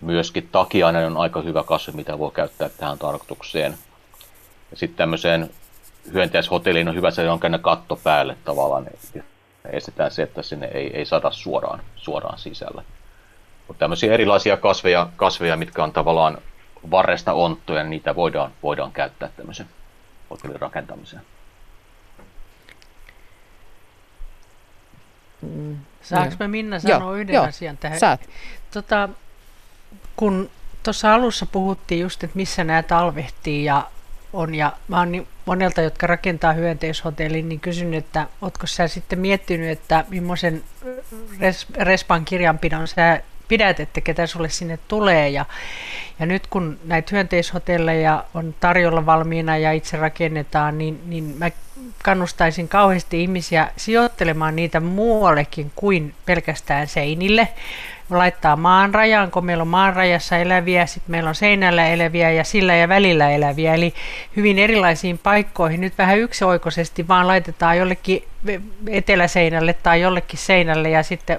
Myöskin takiainen on aika hyvä kasvi, mitä voi käyttää tähän tarkoitukseen. Ja sitten tämmöiseen hyönteishotelliin on hyvä se jonkinlainen katto päälle tavallaan estetään se, että sinne ei, ei sada suoraan, suoraan sisällä. Mutta tämmöisiä erilaisia kasveja, kasveja, mitkä on tavallaan varresta onttoja, niin niitä voidaan, voidaan käyttää tämmöisen hotellin rakentamiseen.
Mm. Saanko me Minna sanoa Joo. yhden Joo. asian tähän?
Saat.
Tota, kun tuossa alussa puhuttiin just, että missä nämä talvehtii ja on. Ja mä oon niin monelta, jotka rakentaa hyönteishotellin, niin kysyn, että ootko sä sitten miettinyt, että millaisen res, respan kirjanpidon sä pidät, että ketä sulle sinne tulee. Ja, ja nyt kun näitä hyönteishotelleja on tarjolla valmiina ja itse rakennetaan, niin, niin mä kannustaisin kauheasti ihmisiä sijoittelemaan niitä muuallekin kuin pelkästään seinille. Laittaa maan rajaan, kun meillä on maan rajassa eläviä, sitten meillä on seinällä eläviä ja sillä ja välillä eläviä. Eli hyvin erilaisiin paikkoihin. Nyt vähän yksioikoisesti vaan laitetaan jollekin eteläseinälle tai jollekin seinälle ja sitten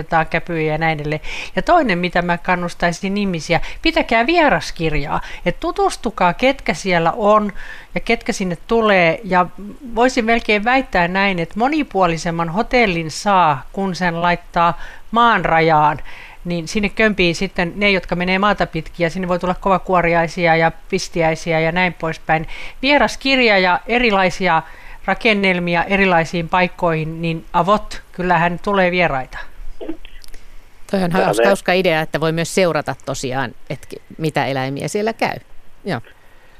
otetaan käpyjä ja näin edelleen. Ja toinen, mitä mä kannustaisin ihmisiä, pitäkää vieraskirjaa, että tutustukaa, ketkä siellä on ja ketkä sinne tulee. Ja voisin melkein väittää näin, että monipuolisemman hotellin saa, kun sen laittaa maan rajaan niin sinne kömpii sitten ne, jotka menee maata pitkin, ja sinne voi tulla kovakuoriaisia ja pistiäisiä ja näin poispäin. Vieraskirja ja erilaisia rakennelmia erilaisiin paikkoihin, niin avot, kyllähän tulee vieraita.
Toi on hauska, hauska idea, että voi myös seurata tosiaan, että mitä eläimiä siellä käy. Joo.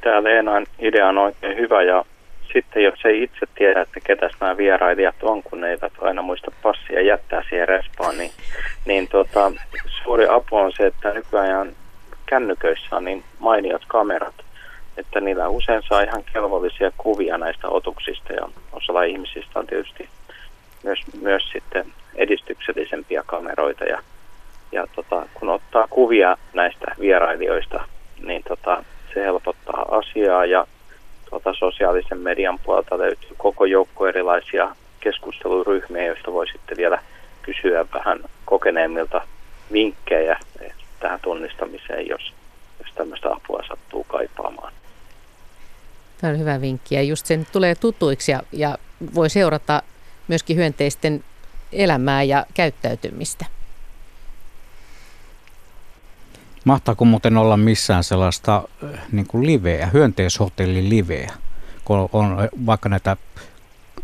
Tämä Leenan idea on oikein hyvä ja sitten jos ei itse tiedä, että ketä nämä vierailijat on, kun ne eivät aina muista passia jättää siihen respaan, niin, niin tota, suuri apu on se, että nykyään kännyköissä on niin mainiot kamerat, että niillä usein saa ihan kelvollisia kuvia näistä otuksista ja osalla ihmisistä on tietysti myös, myös sitten edistyksellisempiä kameroita ja ja tota, kun ottaa kuvia näistä vierailijoista, niin tota, se helpottaa asiaa ja tota, sosiaalisen median puolelta löytyy koko joukko erilaisia keskusteluryhmiä, joista voi sitten vielä kysyä vähän kokeneemmilta vinkkejä tähän tunnistamiseen, jos, jos tämmöistä apua sattuu kaipaamaan.
Tämä on hyvä vinkki ja just sen tulee tutuiksi ja, ja voi seurata myöskin hyönteisten elämää ja käyttäytymistä.
Mahtaako muuten olla missään sellaista äh, niin kuin liveä, hyönteishotellin liveä, kun on vaikka näitä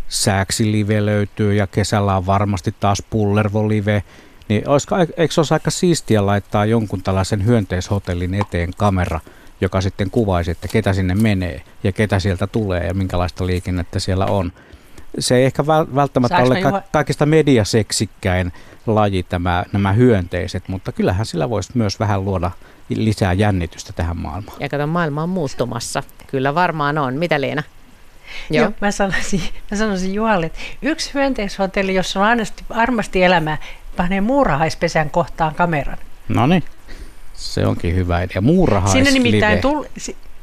sääksilive löytyy ja kesällä on varmasti taas pullervolive, niin olisiko, eikö se olisi aika siistiä laittaa jonkun tällaisen hyönteishotellin eteen kamera, joka sitten kuvaisi, että ketä sinne menee ja ketä sieltä tulee ja minkälaista liikennettä siellä on. Se ei ehkä välttämättä Saanko ole ka- kaikista mediaseksikkäin laji tämä, nämä hyönteiset, mutta kyllähän sillä voisi myös vähän luoda lisää jännitystä tähän maailmaan.
Ja kato, maailma on muuttumassa. Kyllä varmaan on. Mitä Leena?
Joo. Joo mä, sanoisin, mä sanoisin Juhalle, että yksi hyönteishotelli, jossa on armasti, armasti elämää, panee muurahaispesän kohtaan kameran.
No niin, se onkin hyvä idea. Muurahaislive. Sinne nimittäin tull,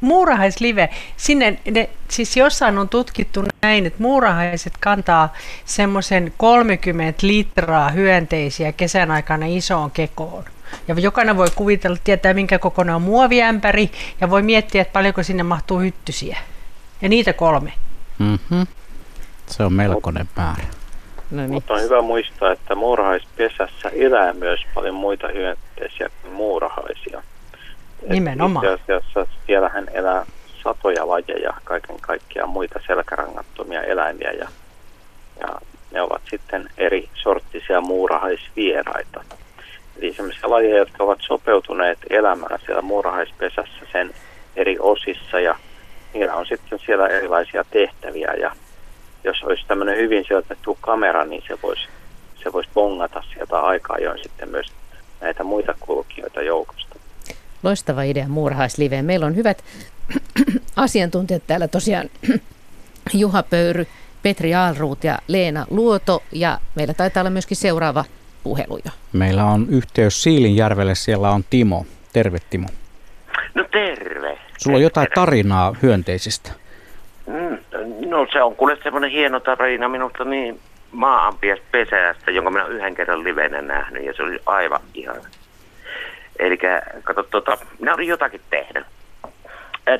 muurahaislive, sinne ne, siis jossain on tutkittu näin, että muurahaiset kantaa semmoisen 30 litraa hyönteisiä kesän aikana isoon kekoon. Ja jokainen voi kuvitella, tietää minkä kokonaan on muoviämpäri ja voi miettiä, että paljonko sinne mahtuu hyttysiä. Ja niitä kolme.
Mm-hmm. Se on melkoinen määrä.
No niin. Mutta on hyvä muistaa, että muurahaispesässä elää myös paljon muita hyönteisiä kuin muurahaisia.
Nimenomaan.
Itse asiassa siellähän elää satoja lajeja, kaiken kaikkiaan muita selkärangattomia eläimiä ja, ja ne ovat sitten eri sorttisia muurahaisvieraita. Eli sellaisia lajeja, jotka ovat sopeutuneet elämään siellä muurahaispesässä sen eri osissa ja niillä on sitten siellä erilaisia tehtäviä ja jos olisi tämmöinen hyvin sijoitettu kamera, niin se voisi, se voisi bongata sieltä aikaa join sitten myös näitä muita kulkijoita joukosta.
Loistava idea muurahaislive. Meillä on hyvät asiantuntijat täällä tosiaan Juha Pöyry, Petri Aalruut ja Leena Luoto ja meillä taitaa olla myöskin seuraava puhelu jo.
Meillä on yhteys Siilinjärvelle, siellä on Timo. Terve Timo.
No terve.
Sulla on jotain tarinaa hyönteisistä.
Mm, no se on kuule semmoinen hieno tarina minusta niin maanpias pesästä, jonka minä yhden kerran livenä nähnyt ja se oli aivan ihana. Eli kato, tota, minä olin jotakin tehnyt.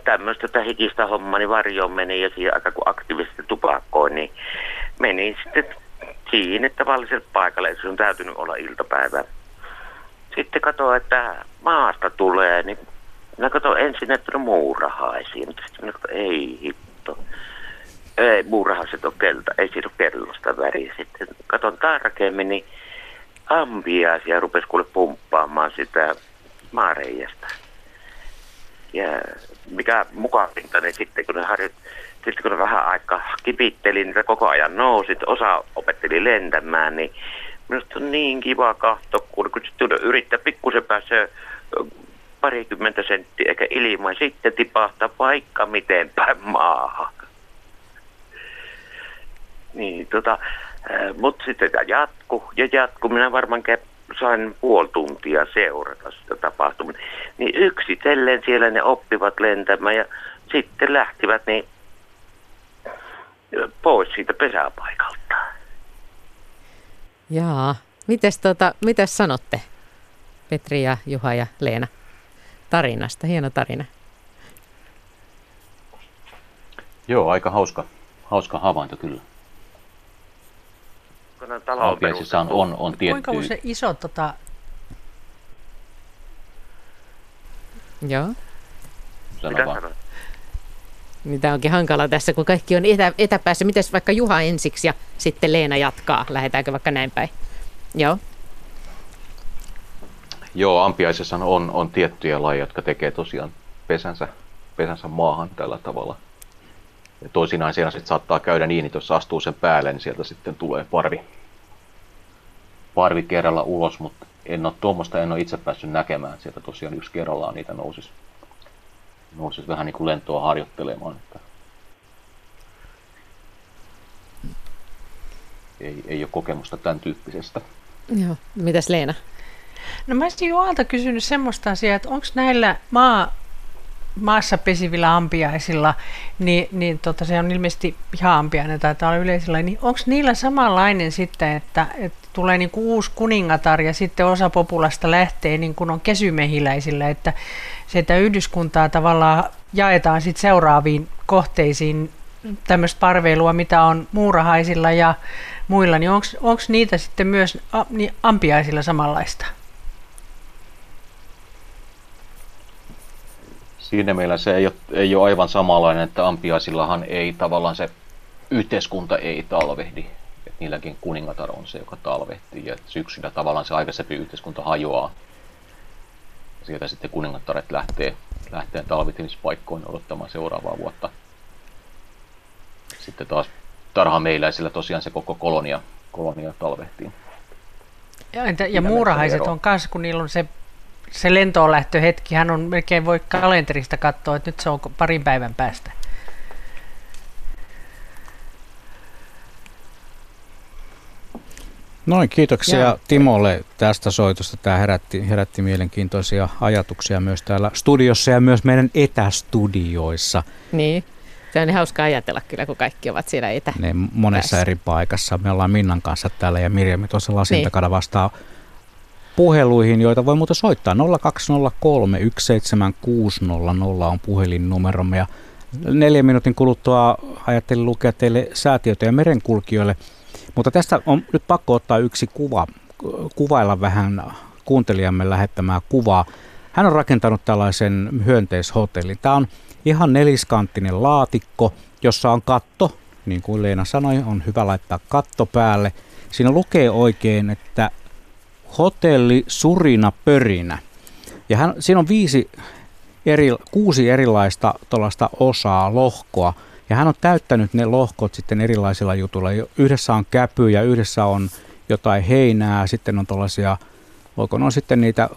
Tämmöistä tätä hikistä hommaa, niin varjoon meni ja siihen aika kun aktiivisesti tupakkoin, niin meni sitten siinä tavalliselle paikalle, se on täytynyt olla iltapäivä. Sitten katsoin, että maasta tulee, niin minä katsoin ensin, että on muurahaisia, mutta sitten minä katsoin, ei hitto. Ei, muurahaiset on kelta, ei siinä ole kellosta väriä. Sitten katson tarkemmin, niin ambiaisia rupesi kuule pumppaamaan sitä maareijasta. Ja mikä mukavinta, niin sitten kun ne harjoit, sitten kun ne vähän aikaa kipitteli, niitä koko ajan nousi, osa opetteli lentämään, niin minusta on niin kiva kahto, kun, kun yrittää pikkusen päässä parikymmentä senttiä eikä ilman, sitten tipahtaa vaikka miten päin maahan. Niin, tota, mutta sitten jatku ja jatku. Minä varmaan sain puoli tuntia seurata sitä tapahtumaa. Niin yksitellen siellä ne oppivat lentämään ja sitten lähtivät niin pois siitä pesäpaikalta.
Jaa. Mites, tota, mites sanotte, Petri ja Juha ja Leena, tarinasta? Hieno tarina.
Joo, aika hauska, hauska havainto kyllä. Alpiaisissa on, on, on tietty...
Kuinka se iso tota...
Joo. Mitä vaan. Niin tämä onkin hankala tässä, kun kaikki on etä, etäpäässä. Mites vaikka Juha ensiksi ja sitten Leena jatkaa? Lähdetäänkö vaikka näin päin? Joo.
Joo, ampiaisessa on, on tiettyjä lajeja, jotka tekee tosiaan pesänsä, pesänsä maahan tällä tavalla. Ja toisinaan siellä sitten saattaa käydä niin, että jos astuu sen päälle, niin sieltä sitten tulee parvi, parvi kerralla ulos, mutta en ole tuommoista, en ole itse päässyt näkemään. Sieltä tosiaan yksi kerrallaan niitä nousisi, nousisi vähän niin kuin lentoa harjoittelemaan. Että ei, ei ole kokemusta tämän tyyppisestä.
Joo. Mitäs Leena?
No mä olisin Jualta kysynyt semmoista asiaa, että onko näillä maa, maassa pesivillä ampiaisilla, niin, niin tota, se on ilmeisesti piha-ampiainen, taitaa olla yleisillä, niin onko niillä samanlainen sitten, että, että tulee niin kuin uusi kuningatar ja sitten osa populasta lähtee niin kuin on kesymehiläisillä, että sitä yhdyskuntaa tavallaan jaetaan sitten seuraaviin kohteisiin tämmöistä parveilua, mitä on muurahaisilla ja muilla, niin onko niitä sitten myös a, niin ampiaisilla samanlaista?
Siinä meillä se ei ole, ei ole aivan samanlainen, että ampiaisillahan ei tavallaan se yhteiskunta ei talvehdi. Et niilläkin kuningatar on se, joka talvehtii ja syksyllä tavallaan se aikaisempi yhteiskunta hajoaa. Sieltä sitten kuningattaret lähtee, lähtee talvitimispaikkoon odottamaan seuraavaa vuotta. Sitten taas tarhameiläisillä tosiaan se koko kolonia, kolonia talvehtii.
Ja, entä, ja muurahaiset on kanssa, kun niillä on se, se lentoon lähtöhetki, hän on melkein voi kalenterista katsoa, että nyt se on parin päivän päästä.
Noin, kiitoksia ja. Timolle tästä soitosta. Tämä herätti, herätti mielenkiintoisia ajatuksia myös täällä studiossa ja myös meidän etästudioissa.
Niin. Se on niin hauska ajatella kyllä, kun kaikki ovat siellä etä.
Ne monessa päässä. eri paikassa. Me ollaan Minnan kanssa täällä ja Mirjami tuossa lasin niin. takana vastaa puheluihin, joita voi muuten soittaa. 0203 17600 on puhelinnumeromme ja neljän minuutin kuluttua ajattelin lukea teille säätiötä ja merenkulkijoille. Mutta tästä on nyt pakko ottaa yksi kuva, kuvailla vähän kuuntelijamme lähettämää kuvaa. Hän on rakentanut tällaisen hyönteishotellin. Tämä on ihan neliskanttinen laatikko, jossa on katto, niin kuin Leena sanoi, on hyvä laittaa katto päälle. Siinä lukee oikein, että hotelli Surina Pörinä. Ja hän, siinä on viisi eri, kuusi erilaista tuollaista osaa, lohkoa. Ja hän on täyttänyt ne lohkot sitten erilaisilla jutuilla. Yhdessä on käpyjä, yhdessä on jotain heinää, sitten on tuollaisia, voiko on sitten niitä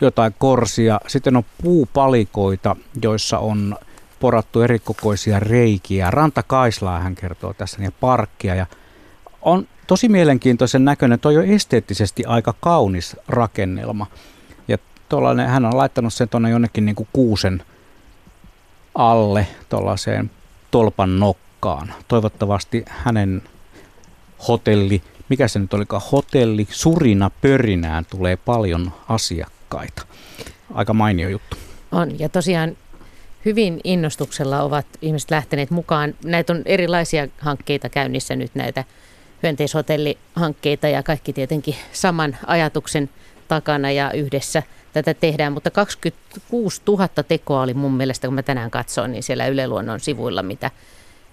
jotain korsia. Sitten on puupalikoita, joissa on porattu erikokoisia reikiä. Rantakaislaa hän kertoo tässä, ja parkkia. Ja on tosi mielenkiintoisen näköinen. Tuo on esteettisesti aika kaunis rakennelma. Ja tollainen, hän on laittanut sen tuonne jonnekin niin kuin kuusen alle tuollaiseen tolpan nokkaan. Toivottavasti hänen hotelli, mikä se nyt olikaan, hotelli Surina Pörinään tulee paljon asiakkaita. Aika mainio juttu.
On, ja tosiaan hyvin innostuksella ovat ihmiset lähteneet mukaan. Näitä on erilaisia hankkeita käynnissä nyt, näitä hyönteishotellihankkeita ja kaikki tietenkin saman ajatuksen takana ja yhdessä tätä tehdään, mutta 26 000 tekoa oli mun mielestä, kun mä tänään katsoin, niin siellä Yle Luonnon sivuilla, mitä,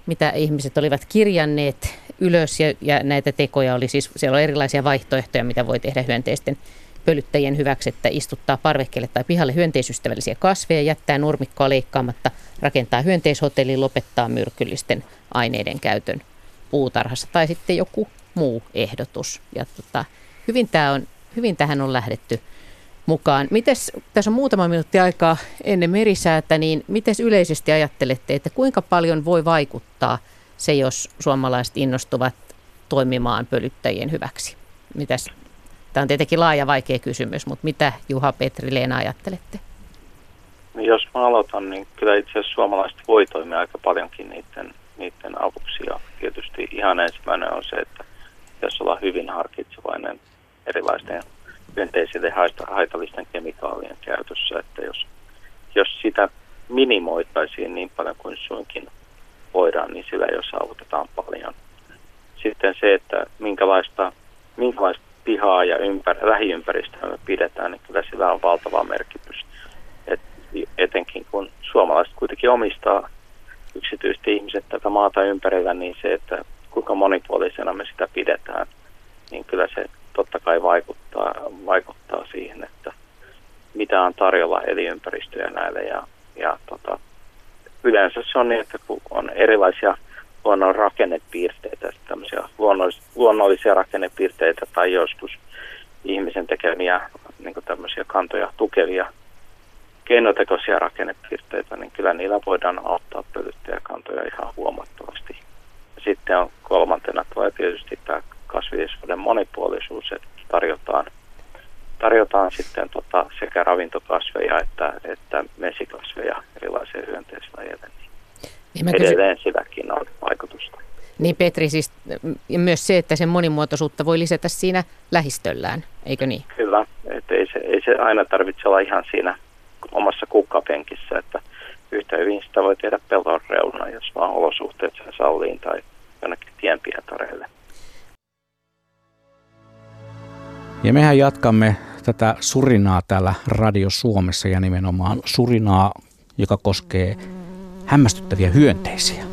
mitä ihmiset olivat kirjanneet ylös. Ja, ja näitä tekoja oli siis, siellä on erilaisia vaihtoehtoja, mitä voi tehdä hyönteisten pölyttäjien hyväksi, että istuttaa parvekkeelle tai pihalle hyönteisystävällisiä kasveja, jättää nurmikkoa leikkaamatta, rakentaa hyönteishotelli, lopettaa myrkyllisten aineiden käytön puutarhassa tai sitten joku muu ehdotus. Ja tota, hyvin, tämä on, hyvin tähän on lähdetty mukaan. Mites, tässä on muutama minuutti aikaa ennen merisäätä, niin miten yleisesti ajattelette, että kuinka paljon voi vaikuttaa se, jos suomalaiset innostuvat toimimaan pölyttäjien hyväksi? Mitäs? Tämä on tietenkin laaja vaikea kysymys, mutta mitä Juha Petri Leena ajattelette?
Niin jos mä aloitan, niin kyllä itse asiassa suomalaiset voi toimia aika paljonkin niiden, niiden avuksi. Ja tietysti ihan ensimmäinen on se, että jos ollaan hyvin harkitsevainen erilaisten hyönteisille haitallisten kemikaalien käytössä, että jos, jos sitä minimoitaisiin niin paljon kuin suinkin voidaan, niin sillä jo saavutetaan paljon. Sitten se, että minkälaista, minkälaista pihaa ja ympär, lähiympäristöä me pidetään, niin kyllä sillä on valtava merkitys. Et etenkin kun suomalaiset kuitenkin omistaa yksityiset ihmiset tätä maata ympärillä, niin se, että kuinka monipuolisena me sitä pidetään, niin kyllä se totta kai vaikuttaa, vaikuttaa siihen, että mitä on tarjolla elinympäristöjä näille. Ja, ja tota, yleensä se on niin, että kun on erilaisia luonnon rakennepiirteitä, tämmöisiä luonnollisia rakennepiirteitä tai joskus ihmisen tekemiä niin kantoja tukevia keinotekoisia rakennepiirteitä, niin kyllä niillä voidaan auttaa pölyttäjäkantoja ihan huomattavasti. Sitten on kolmantena tulee tietysti tämä kasvillisuuden monipuolisuus, että tarjotaan, tarjotaan sitten tota sekä ravintokasveja että, että mesikasveja erilaisia hyönteislajeille. Niin edelleen kysy... silläkin on vaikutusta.
Niin Petri, siis myös se, että sen monimuotoisuutta voi lisätä siinä lähistöllään, eikö niin?
Kyllä, että ei se, ei se aina tarvitse olla ihan siinä omassa kukkapenkissä, että yhtä hyvin sitä voi tehdä pellon reuna, jos vaan olosuhteet sen salliin tai jonnekin tienpietareille.
Ja mehän jatkamme tätä surinaa täällä Radio Suomessa ja nimenomaan surinaa, joka koskee hämmästyttäviä hyönteisiä.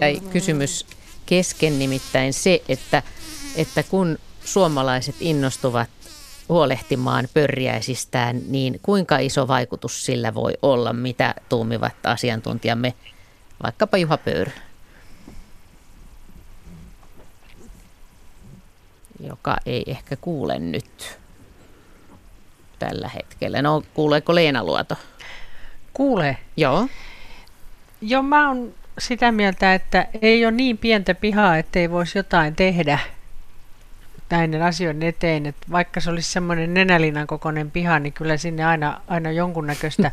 Jäi kysymys kesken nimittäin se, että, että kun suomalaiset innostuvat huolehtimaan pörjäisistään, niin kuinka iso vaikutus sillä voi olla, mitä tuumivat asiantuntijamme, vaikkapa Juha Pöyr? joka ei ehkä kuule nyt tällä hetkellä. No, kuuleeko Leena Luoto?
Kuulee.
Joo.
Joo, mä oon sitä mieltä, että ei ole niin pientä pihaa, ettei voisi jotain tehdä näiden asioiden eteen. Että vaikka se olisi semmoinen nenälinan kokoinen piha, niin kyllä sinne aina, aina jonkunnäköistä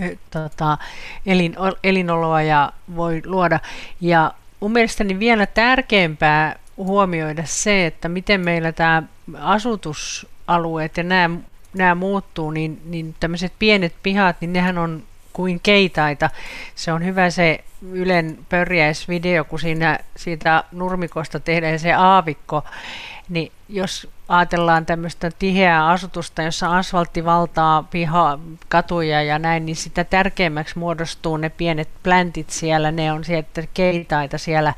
eh, tota, elin, elinoloa ja voi luoda. Ja mun mielestäni vielä tärkeämpää huomioida se, että miten meillä tämä asutusalueet ja nämä, nämä muuttuu, niin, niin tämmöiset pienet pihat, niin nehän on kuin keitaita. Se on hyvä se Ylen pörjäisvideo, kun siinä siitä nurmikosta tehdään se aavikko, niin jos ajatellaan tämmöistä tiheää asutusta, jossa asfaltti valtaa piha, katuja ja näin, niin sitä tärkeämmäksi muodostuu ne pienet pläntit siellä. Ne on sieltä keitaita siellä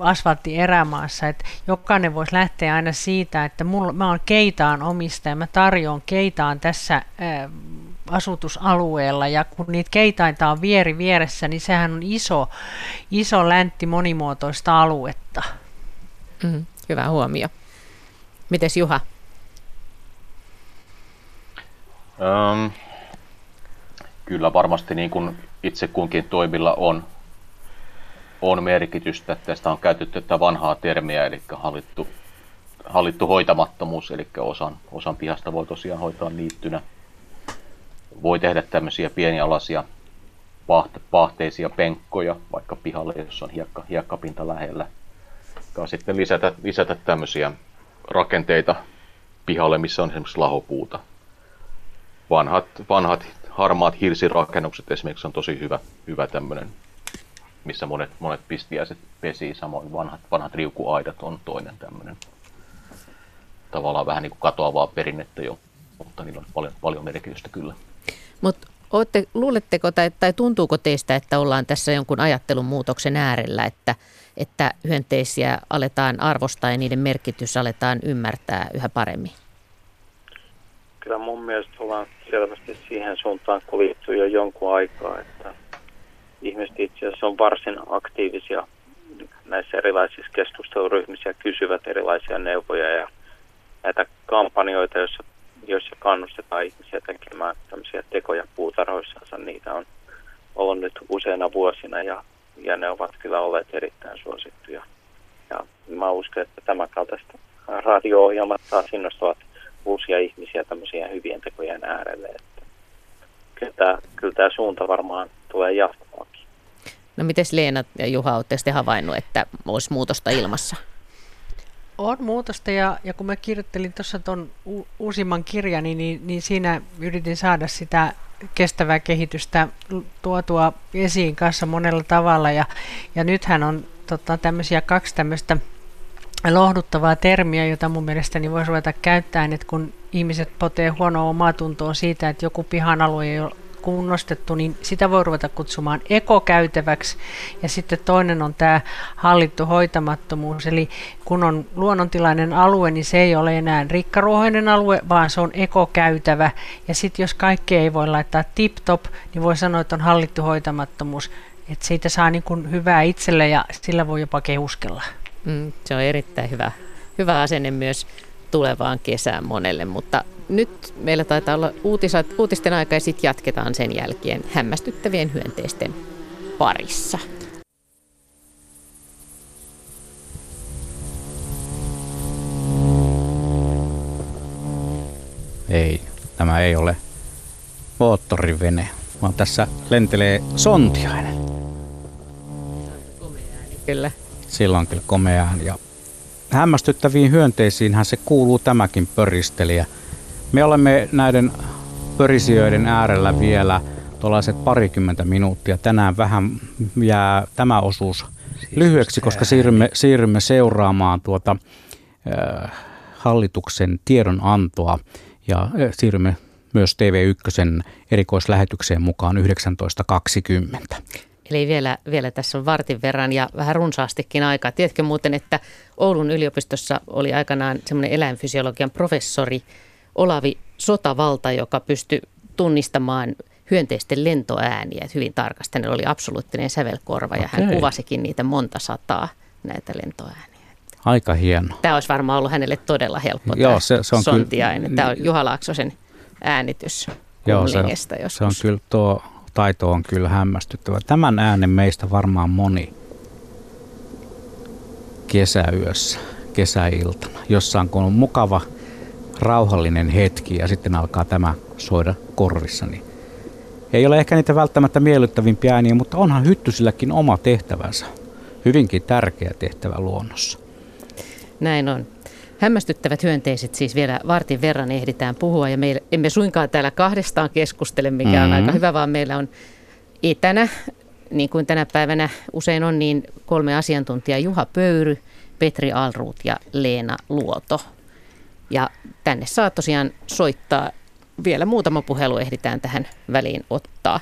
asfaltti erämaassa. Että jokainen voisi lähteä aina siitä, että mulla, mä oon keitaan omistaja, mä tarjoan keitaan tässä ää, asutusalueella ja kun niitä keitaita on vieri vieressä, niin sehän on iso, iso läntti monimuotoista aluetta.
Mm, hyvä huomio. Mites Juha?
Um, kyllä varmasti niin kuin itse kunkin toimilla on, on merkitystä. Tästä on käytetty tätä vanhaa termiä, eli hallittu, hallittu hoitamattomuus, eli osan, osan pihasta voi tosiaan hoitaa niittynä. Voi tehdä tämmöisiä pienialaisia pahteisia penkkoja, vaikka pihalle, jos on hiekka, hiekkapinta lähellä. Tai sitten lisätä, lisätä tämmöisiä rakenteita pihalle, missä on esimerkiksi lahopuuta. Vanhat, vanhat harmaat hirsirakennukset esimerkiksi on tosi hyvä, hyvä tämmöinen, missä monet, monet pistiäiset pesii. Samoin vanhat, vanhat riukuaidat on toinen tämmöinen tavallaan vähän niin kuin katoavaa perinnettä jo, mutta niillä on paljon, paljon merkitystä kyllä.
Mutta Ootte, luuletteko tai, tai tuntuuko teistä, että ollaan tässä jonkun ajattelun muutoksen äärellä, että, että hyönteisiä aletaan arvostaa ja niiden merkitys aletaan ymmärtää yhä paremmin?
Kyllä mun mielestä ollaan selvästi siihen suuntaan kuljettu jo jonkun aikaa, että ihmiset itse asiassa on varsin aktiivisia näissä erilaisissa keskusteluryhmissä ja kysyvät erilaisia neuvoja ja näitä kampanjoita, joissa, joissa kannustetaan ihmisiä tekemään tämmöisiä tekoja puutarhoissansa. Niitä on ollut nyt useina vuosina ja, ja ne ovat kyllä olleet erittäin suosittuja. Ja mä uskon, että tämä kaltaista radio-ohjelmat taas innostavat uusia ihmisiä tämmöisiä hyvien tekojen äärelle. Että kyllä, tämä, kyllä tämä suunta varmaan tulee jatkumaankin.
No miten Leena ja Juha, olette sitten havainnut, että olisi muutosta ilmassa?
On muutosta ja, ja kun mä kirjoittelin tuossa tuon uusimman kirjani, niin, niin siinä yritin saada sitä kestävää kehitystä tuotua esiin kanssa monella tavalla. Ja, ja nythän on tota, tämmöisiä kaksi tämmöistä lohduttavaa termiä, jota mun mielestäni voisi ruveta käyttämään, että kun ihmiset potee huonoa omaa tuntoa siitä, että joku pihan alue ei ole kunnostettu, niin sitä voi ruveta kutsumaan ekokäytäväksi. Ja sitten toinen on tämä hallittu hoitamattomuus, eli kun on luonnontilainen alue, niin se ei ole enää rikkaruohoinen alue, vaan se on ekokäytävä. Ja sitten jos kaikki ei voi laittaa tip-top, niin voi sanoa, että on hallittu hoitamattomuus. Että siitä saa niin kuin hyvää itselle ja sillä voi jopa kehuskella.
Mm, se on erittäin hyvä, hyvä asenne myös tulevaan kesään monelle, mutta nyt meillä taitaa olla uutisat, uutisten aika ja sitten jatketaan sen jälkeen hämmästyttävien hyönteisten parissa.
Ei, tämä ei ole moottorivene, vaan tässä lentelee sontiainen.
Kyllä.
Silloin kyllä komea. Ja hämmästyttäviin hyönteisiinhän se kuuluu tämäkin pöristelijä. Me olemme näiden pörisijöiden äärellä vielä tuollaiset parikymmentä minuuttia. Tänään vähän jää tämä osuus lyhyeksi, koska siirrymme, siirrymme seuraamaan tuota äh, hallituksen tiedonantoa ja äh, siirrymme myös TV1 erikoislähetykseen mukaan 19.20.
Eli vielä, vielä tässä on vartin verran ja vähän runsaastikin aikaa. Tiedätkö muuten, että Oulun yliopistossa oli aikanaan semmoinen eläinfysiologian professori Olavi Sotavalta, joka pystyi tunnistamaan hyönteisten lentoääniä hyvin tarkasti. Hänellä oli absoluuttinen sävelkorva ja Okei. hän kuvasikin niitä monta sataa näitä lentoääniä.
Aika hieno.
Tämä olisi varmaan ollut hänelle todella helppo Joo, se, se on sontiainen. Kyllä... Tämä on Juha Laaksosen äänitys Joo, se,
se on kyllä tuo taito on kyllä hämmästyttävä. Tämän äänen meistä varmaan moni kesäyössä, kesäiltana, jossain kun on mukava, rauhallinen hetki ja sitten alkaa tämä soida korvissa, niin ei ole ehkä niitä välttämättä miellyttävimpiä ääniä, mutta onhan hyttysilläkin oma tehtävänsä. Hyvinkin tärkeä tehtävä luonnossa.
Näin on. Hämmästyttävät hyönteiset siis vielä vartin verran ehditään puhua ja me emme suinkaan täällä kahdestaan keskustele, mikä mm-hmm. on aika hyvä, vaan meillä on etänä, niin kuin tänä päivänä usein on, niin kolme asiantuntijaa, Juha Pöyry, Petri Alruut ja Leena Luoto. Ja tänne saa tosiaan soittaa, vielä muutama puhelu ehditään tähän väliin ottaa.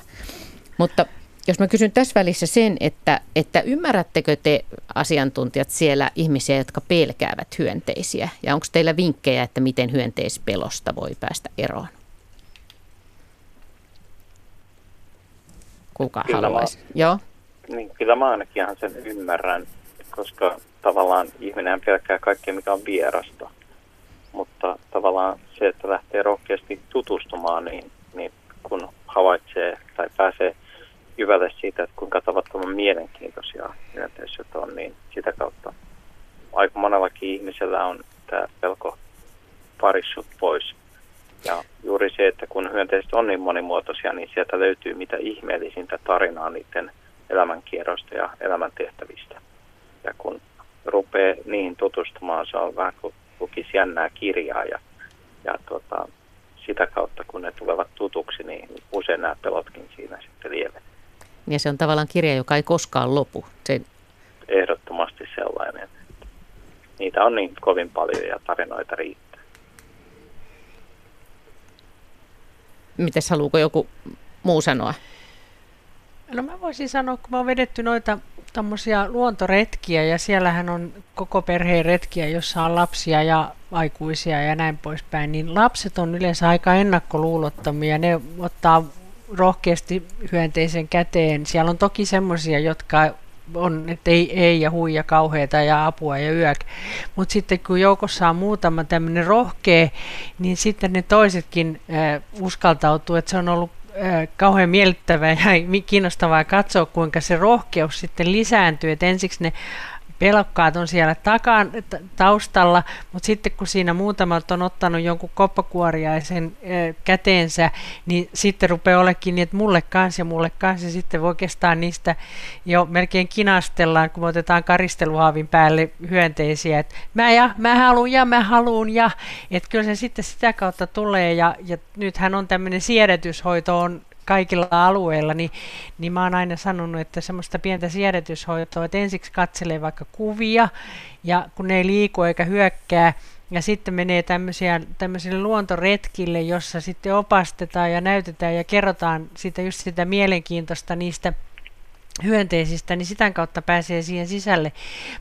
Mutta jos mä kysyn tässä välissä sen, että, että ymmärrättekö te asiantuntijat siellä ihmisiä, jotka pelkäävät hyönteisiä? Ja onko teillä vinkkejä, että miten hyönteispelosta voi päästä eroon? Kuka kyllä haluaisi? Mä,
Joo. Niin, kyllä mä ainakin ihan sen ymmärrän, koska tavallaan ihminen pelkää kaikkea, mikä on vierasta. Mutta tavallaan se, että lähtee rohkeasti tutustumaan, niin, niin kun havaitsee tai pääsee – hyvälle siitä, että kuinka tavattoman mielenkiintoisia hyönteiset on, niin sitä kautta aika monellakin ihmisellä on tämä pelko parissut pois. Ja juuri se, että kun hyönteiset on niin monimuotoisia, niin sieltä löytyy mitä ihmeellisintä tarinaa niiden elämänkierroista ja elämäntehtävistä. Ja kun rupeaa niihin tutustumaan, se on vähän kuin lukisi jännää kirjaa ja, ja tota, sitä kautta, kun ne tulevat tutuksi, niin usein nämä pelotkin siinä sitten lievenee.
Ja se on tavallaan kirja, joka ei koskaan lopu. Se...
Ehdottomasti sellainen. Niitä on niin kovin paljon ja tarinoita riittää.
Mites haluuko joku muu sanoa?
No mä voisin sanoa, kun mä oon vedetty noita tämmöisiä luontoretkiä ja siellähän on koko perheen retkiä, jossa on lapsia ja aikuisia ja näin poispäin, niin lapset on yleensä aika ennakkoluulottomia. Ne ottaa rohkeasti hyönteisen käteen. Siellä on toki semmoisia, jotka on, että ei, ei ja huija kauheita ja apua ja yök. Mutta sitten kun joukossa on muutama tämmöinen rohkea, niin sitten ne toisetkin äh, uskaltautuu, että se on ollut kauhean miellyttävää ja kiinnostavaa katsoa, kuinka se rohkeus sitten lisääntyy. Et ensiksi ne pelokkaat on siellä takan, taustalla, mutta sitten kun siinä muutamat on ottanut jonkun koppakuoriaisen äh, käteensä, niin sitten rupeaa olekin niin, että mulle kanssa ja mulle kanssa, ja sitten oikeastaan niistä jo melkein kinastellaan, kun me otetaan karisteluhaavin päälle hyönteisiä, että mä ja, mä haluun ja mä haluun ja, että kyllä se sitten sitä kautta tulee, ja, ja nythän on tämmöinen siedätyshoito on kaikilla alueilla, niin, niin mä oon aina sanonut, että semmoista pientä siedätyshoitoa, että ensiksi katselee vaikka kuvia, ja kun ne ei liiku eikä hyökkää, ja sitten menee tämmöisiä, tämmöisille luontoretkille, jossa sitten opastetaan ja näytetään ja kerrotaan sitä just sitä mielenkiintoista niistä hyönteisistä, niin sitä kautta pääsee siihen sisälle.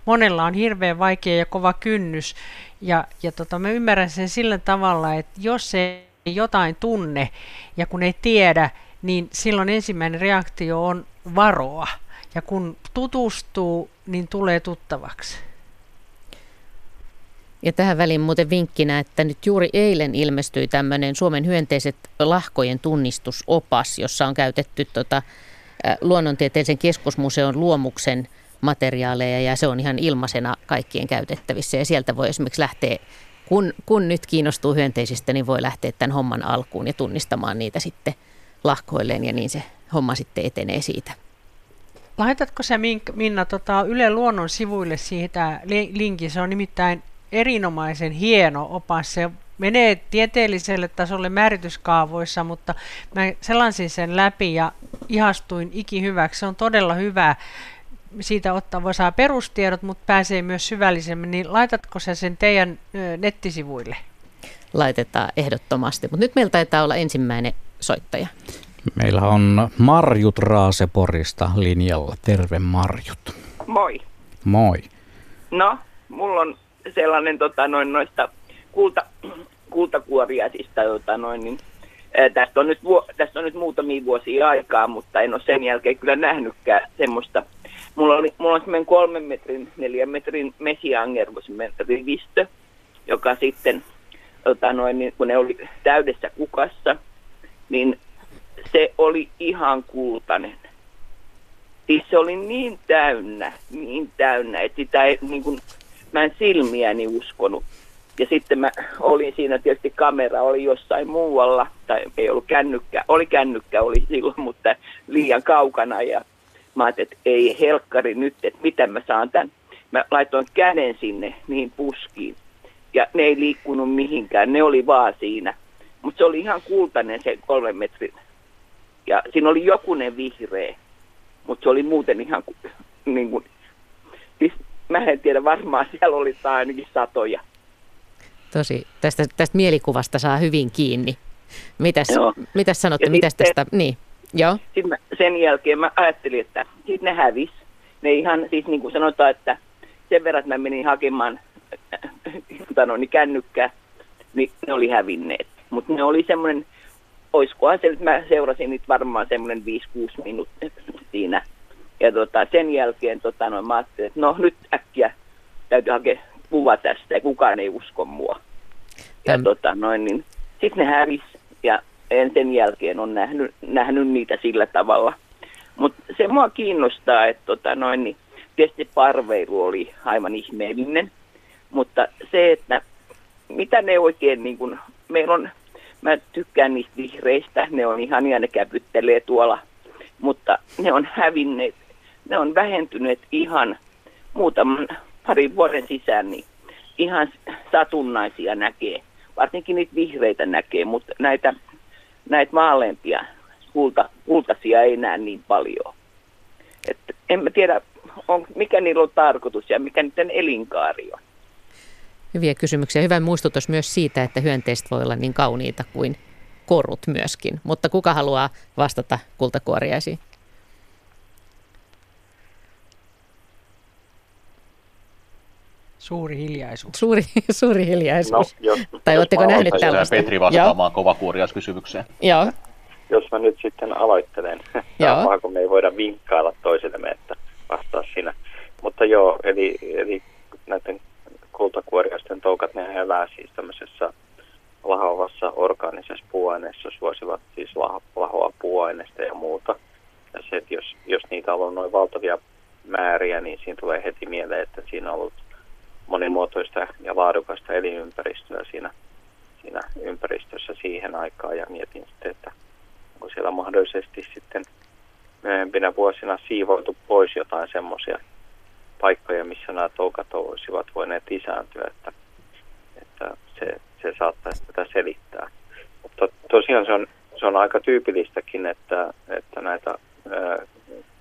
Monella on hirveän vaikea ja kova kynnys, ja, ja tota, mä ymmärrän sen sillä tavalla, että jos ei jotain tunne ja kun ei tiedä, niin silloin ensimmäinen reaktio on varoa. Ja kun tutustuu, niin tulee tuttavaksi.
Ja tähän väliin muuten vinkkinä, että nyt juuri eilen ilmestyi tämmöinen Suomen hyönteiset lahkojen tunnistusopas, jossa on käytetty tota, luonnontieteellisen keskusmuseon luomuksen materiaaleja ja se on ihan ilmaisena kaikkien käytettävissä ja sieltä voi esimerkiksi lähteä, kun, kun nyt kiinnostuu hyönteisistä, niin voi lähteä tämän homman alkuun ja tunnistamaan niitä sitten lahkoilleen ja niin se homma sitten etenee siitä.
Laitatko se Minna tota, Yle Luonnon sivuille siitä linkin? Se on nimittäin erinomaisen hieno opas. Se menee tieteelliselle tasolle määrityskaavoissa, mutta mä selansin sen läpi ja ihastuin ikihyväksi. Se on todella hyvä. Siitä ottaa voi saa perustiedot, mutta pääsee myös syvällisemmin. Niin laitatko se sen teidän nettisivuille?
Laitetaan ehdottomasti. Mutta nyt meillä taitaa olla ensimmäinen soittaja.
Meillä on Marjut Raaseporista linjalla. Terve Marjut.
Moi.
Moi.
No, mulla on sellainen tota, noin noista kulta, kultakuoriaisista, tota, noin, niin, ää, tästä, on nyt, tästä on nyt muutamia vuosia aikaa, mutta en ole sen jälkeen kyllä nähnytkään semmoista. Mulla, oli, mulla on semmoinen kolmen metrin, neljän metrin mesiangervo, rivistö, joka sitten, tota, noin, niin, kun ne oli täydessä kukassa, niin se oli ihan kultainen. Siis se oli niin täynnä, niin täynnä, että sitä ei, niin kuin, mä en silmiäni uskonut. Ja sitten mä olin siinä, tietysti kamera oli jossain muualla, tai ei ollut kännykkä, oli kännykkä oli silloin, mutta liian kaukana. Ja mä ajattelin, että ei helkkari nyt, että mitä mä saan tämän. Mä laitoin käden sinne niin puskiin. Ja ne ei liikkunut mihinkään, ne oli vaan siinä. Mutta se oli ihan kultainen se kolmen metrin. Ja siinä oli jokunen vihreä, mutta se oli muuten ihan niin kuin, siis mä en tiedä, varmaan siellä oli ainakin satoja.
Tosi, tästä, tästä mielikuvasta saa hyvin kiinni. Mitäs, mitäs sanotte, mitäs tästä, niin, joo.
Sitten mä, sen jälkeen mä ajattelin, että sitten ne hävis. Ne ihan, siis niin kuin sanotaan, että sen verran, että mä menin hakemaan äh, äh, niin kännykkää, niin ne oli hävinneet. Mutta ne oli semmoinen, oiskohan se, mä seurasin nyt varmaan semmoinen 5-6 minuuttia siinä. Ja tota, sen jälkeen tota, no, mä ajattelin, että no nyt äkkiä täytyy hakea kuva tästä ja kukaan ei usko mua. Ja tota, noin, niin, sitten ne hävis ja en sen jälkeen on nähnyt, nähnyt niitä sillä tavalla. Mutta se mua kiinnostaa, että tota, noin, niin, tietysti parveilu oli aivan ihmeellinen, mutta se, että mitä ne oikein, niin kun, meillä on, mä tykkään niistä vihreistä, ne on ihania, ne käpyttelee tuolla, mutta ne on hävinneet, ne on vähentyneet ihan muutaman parin vuoden sisään, niin ihan satunnaisia näkee. Varsinkin niitä vihreitä näkee, mutta näitä, näitä maalempia kulta, kultaisia ei näe niin paljon. Et en mä tiedä, on, mikä niillä on tarkoitus ja mikä niiden elinkaari on.
Hyviä kysymyksiä. Hyvä muistutus myös siitä, että hyönteiset voi olla niin kauniita kuin korut myöskin. Mutta kuka haluaa vastata kultakuoriaisiin?
Suuri hiljaisuus.
Suuri, suuri hiljaisuus. No, jos, tai oletteko nähneet tällaista?
Petri vastaamaan kovakuoriaiskysymykseen.
Joo.
Jos mä nyt sitten aloittelen, Joo. kun me ei voida vinkkailla toisillemme, että vastaa sinä. Mutta joo, eli, eli näiden kultakuoriaisten toukat, ne elää siis tämmöisessä lahoavassa orgaanisessa puuaineessa, suosivat siis lahoa puuaineesta ja muuta. Ja se, että jos, jos niitä on noin valtavia määriä, niin siinä tulee heti mieleen, että siinä on ollut monimuotoista ja laadukasta elinympäristöä siinä, siinä ympäristössä siihen aikaan ja mietin sitten, että onko siellä mahdollisesti sitten myöhempinä vuosina siivoiltu pois jotain semmoisia paikkoja, missä nämä toukat olisivat voineet lisääntyä, että, että se, se saattaisi tätä selittää. Mutta tosiaan se on, se on aika tyypillistäkin, että, että näitä ää,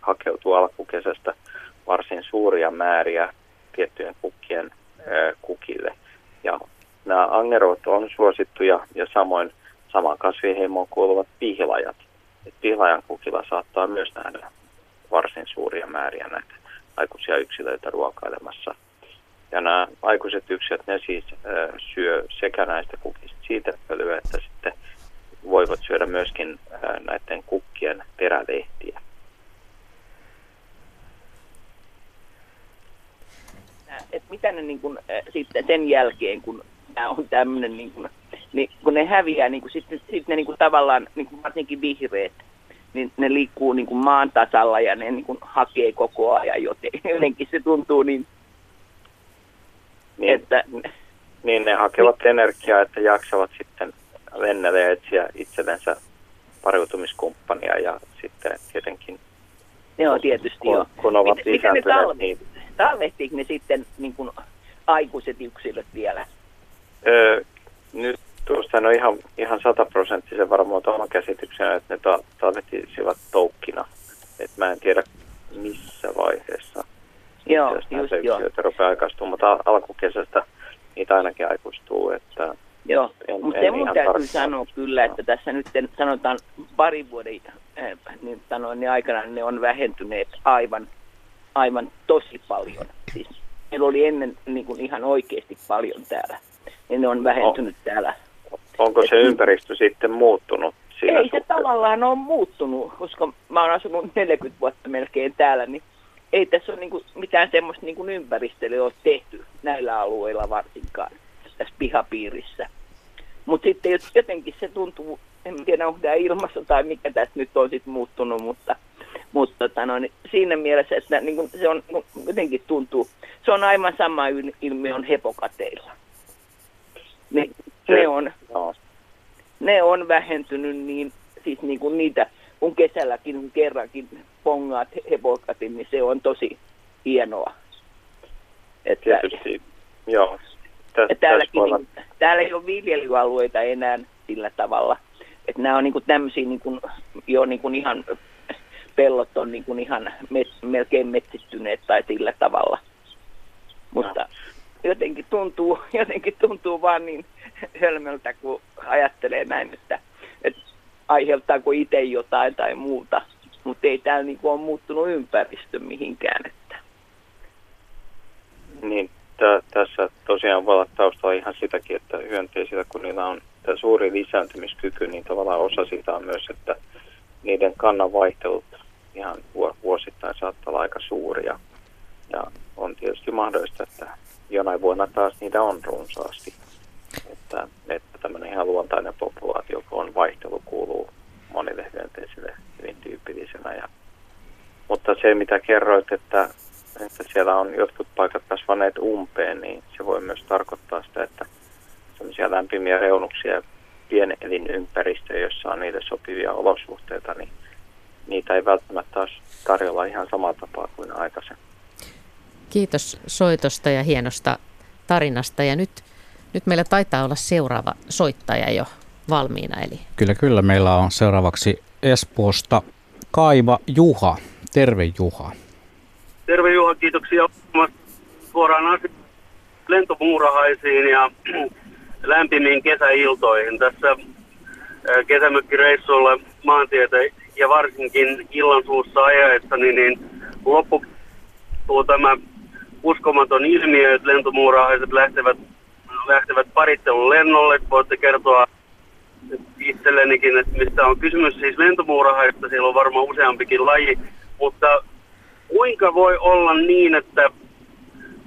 hakeutuu alkukesästä varsin suuria määriä tiettyjen kukkien ää, kukille. Ja nämä angerot on suosittuja ja samoin samaan kasviheimoon kuuluvat pihlajat. Et pihlajan kukilla saattaa myös nähdä varsin suuria määriä näitä aikuisia yksilöitä ruokailemassa. Ja nämä aikuiset yksilöt, ne siis ää, syö sekä näistä kukista siitepölyä, että sitten voivat syödä myöskin ää, näiden kukkien perälehtiä.
Et mitä ne niin kun, äh, sitten sen jälkeen, kun tämä on tämmöinen, niin kun, niin kun ne häviää, niin kun, sitten, sitten ne niin kun, tavallaan, niin kun, varsinkin vihreät, niin ne liikkuu niin kuin maan tasalla ja ne niin kuin hakee koko ajan, joten jotenkin se tuntuu niin,
niin että... Niin, ne hakevat energiaa, että jaksavat sitten lennellä ja etsiä itsellensä pariutumiskumppania ja sitten tietenkin...
Joo, tietysti kun,
joo. Kun ovat Mit,
lisääntyneet, ne talve, niin... Talvehtiiko ne sitten niin kuin aikuiset yksilöt vielä?
Öö, nyt Tuosta on ihan, ihan sataprosenttisen varmuutta oma käsityksenä, että ne ta- talvetisivat toukkina. Et mä en tiedä missä vaiheessa.
Joo, just joo.
rupeaa aikaistua, mutta alkukesästä niitä ainakin aikuistuu. Että
Joo, en, mutta se mun täytyy sanoa kyllä, että tässä nyt sanotaan pari vuoden äh, niin sanoin, niin aikana ne on vähentyneet aivan, aivan tosi paljon. Siis meillä oli ennen niin kuin ihan oikeasti paljon täällä, ja ne on vähentynyt no. täällä
Onko se ympäristö sitten muuttunut?
Siinä ei suhteen? se tavallaan ole muuttunut, koska mä oon asunut 40 vuotta melkein täällä, niin ei tässä ole niinku mitään semmoista niinku ympäristöä ole tehty näillä alueilla varsinkaan tässä pihapiirissä. Mutta sitten jotenkin se tuntuu, en tiedä onko tämä ilmassa tai mikä tässä nyt on sitten muuttunut, mutta, mutta tota no, niin siinä mielessä, että niin se on jotenkin tuntuu, se on aivan sama ilmiö on hepokateilla. Ne, ne, on, no. ne on vähentynyt niin, siis niin kuin niitä, kun kesälläkin kerrankin pongaat hepokatin, niin se on tosi hienoa.
Että, Tietysti, joo. Täs,
täälläkin, niin, täällä ei ole viljelyalueita enää sillä tavalla. Että nämä on niin kuin tämmöisiä niin kuin, jo niin kuin ihan, pellot on niin kuin ihan met, melkein metsittyneet tai sillä tavalla. Mutta no. Jotenkin tuntuu, jotenkin tuntuu vaan niin hölmöltä, kun ajattelee näin, että, että aiheuttaako itse jotain tai muuta. Mutta ei täällä niin ole muuttunut ympäristö mihinkään. Että.
Niin, t- tässä tosiaan voi olla taustalla ihan sitäkin, että hyönteisillä, kun niillä on tämä suuri lisääntymiskyky, niin tavallaan osa sitä on myös, että niiden kannan vaihtelut ihan vuosittain saattaa olla aika suuria. Ja on tietysti mahdollista, että jonain vuonna taas niitä on runsaasti että, että tämmöinen ihan luontainen populaatio, kun on vaihtelu, kuuluu monille hyönteisille hyvin tyypillisenä. Ja, mutta se, mitä kerroit, että, että siellä on jotkut paikat kasvaneet umpeen, niin se voi myös tarkoittaa sitä, että sellaisia lämpimiä reunuksia pienelinympäristöjä, joissa on niille sopivia olosuhteita, niin niitä ei välttämättä ole tarjolla ihan samalla tapaa kuin aikaisemmin.
Kiitos soitosta ja hienosta tarinasta. Ja nyt nyt meillä taitaa olla seuraava soittaja jo valmiina. Eli...
Kyllä, kyllä. Meillä on seuraavaksi Espoosta Kaiva Juha. Terve Juha.
Terve Juha, kiitoksia suoraan lentomuurahaisiin ja lämpimiin kesäiltoihin. Tässä kesämökkireissuilla maantietä ja varsinkin illan suussa ajaessa, niin, niin loppuu tämä uskomaton ilmiö, että lentomuurahaiset lähtevät, lähtevät parittelun lennolle. Voitte kertoa itsellenikin, että mistä on kysymys. Siis lentomuurahaista, siellä on varmaan useampikin laji, mutta kuinka voi olla niin, että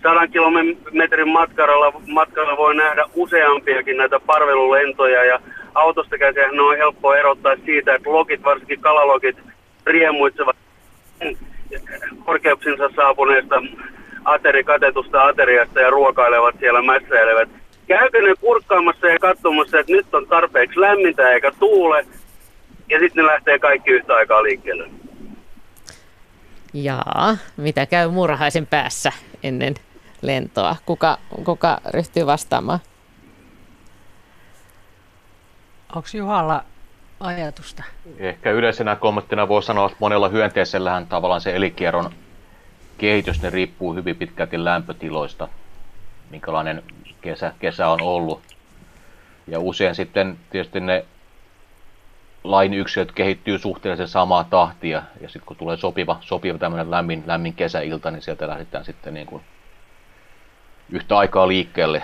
sadan kilometrin matkalla, matkalla voi nähdä useampiakin näitä parvelulentoja ja autosta käsin on helppo erottaa siitä, että lokit, varsinkin kalalokit, riemuitsevat korkeuksinsa saapuneesta aterikatetusta ateriasta ja ruokailevat siellä mässäilevät. Käykö ne kurkkaamassa ja katsomassa, että nyt on tarpeeksi lämmintä eikä tuule, ja sitten ne lähtee kaikki yhtä aikaa liikkeelle.
Jaa, mitä käy murhaisen päässä ennen lentoa? Kuka, kuka ryhtyy vastaamaan?
Onko Juhalla ajatusta?
Ehkä yleisenä kommenttina voi sanoa, että monella hyönteisellähän tavallaan se elikierron kehitys ne riippuu hyvin pitkälti lämpötiloista, minkälainen kesä, kesä on ollut. Ja usein sitten tietysti ne lain yksilöt kehittyy suhteellisen samaa tahtia, ja sitten kun tulee sopiva, sopiva tämmöinen lämmin, lämmin kesäilta, niin sieltä lähdetään sitten niin kuin yhtä aikaa liikkeelle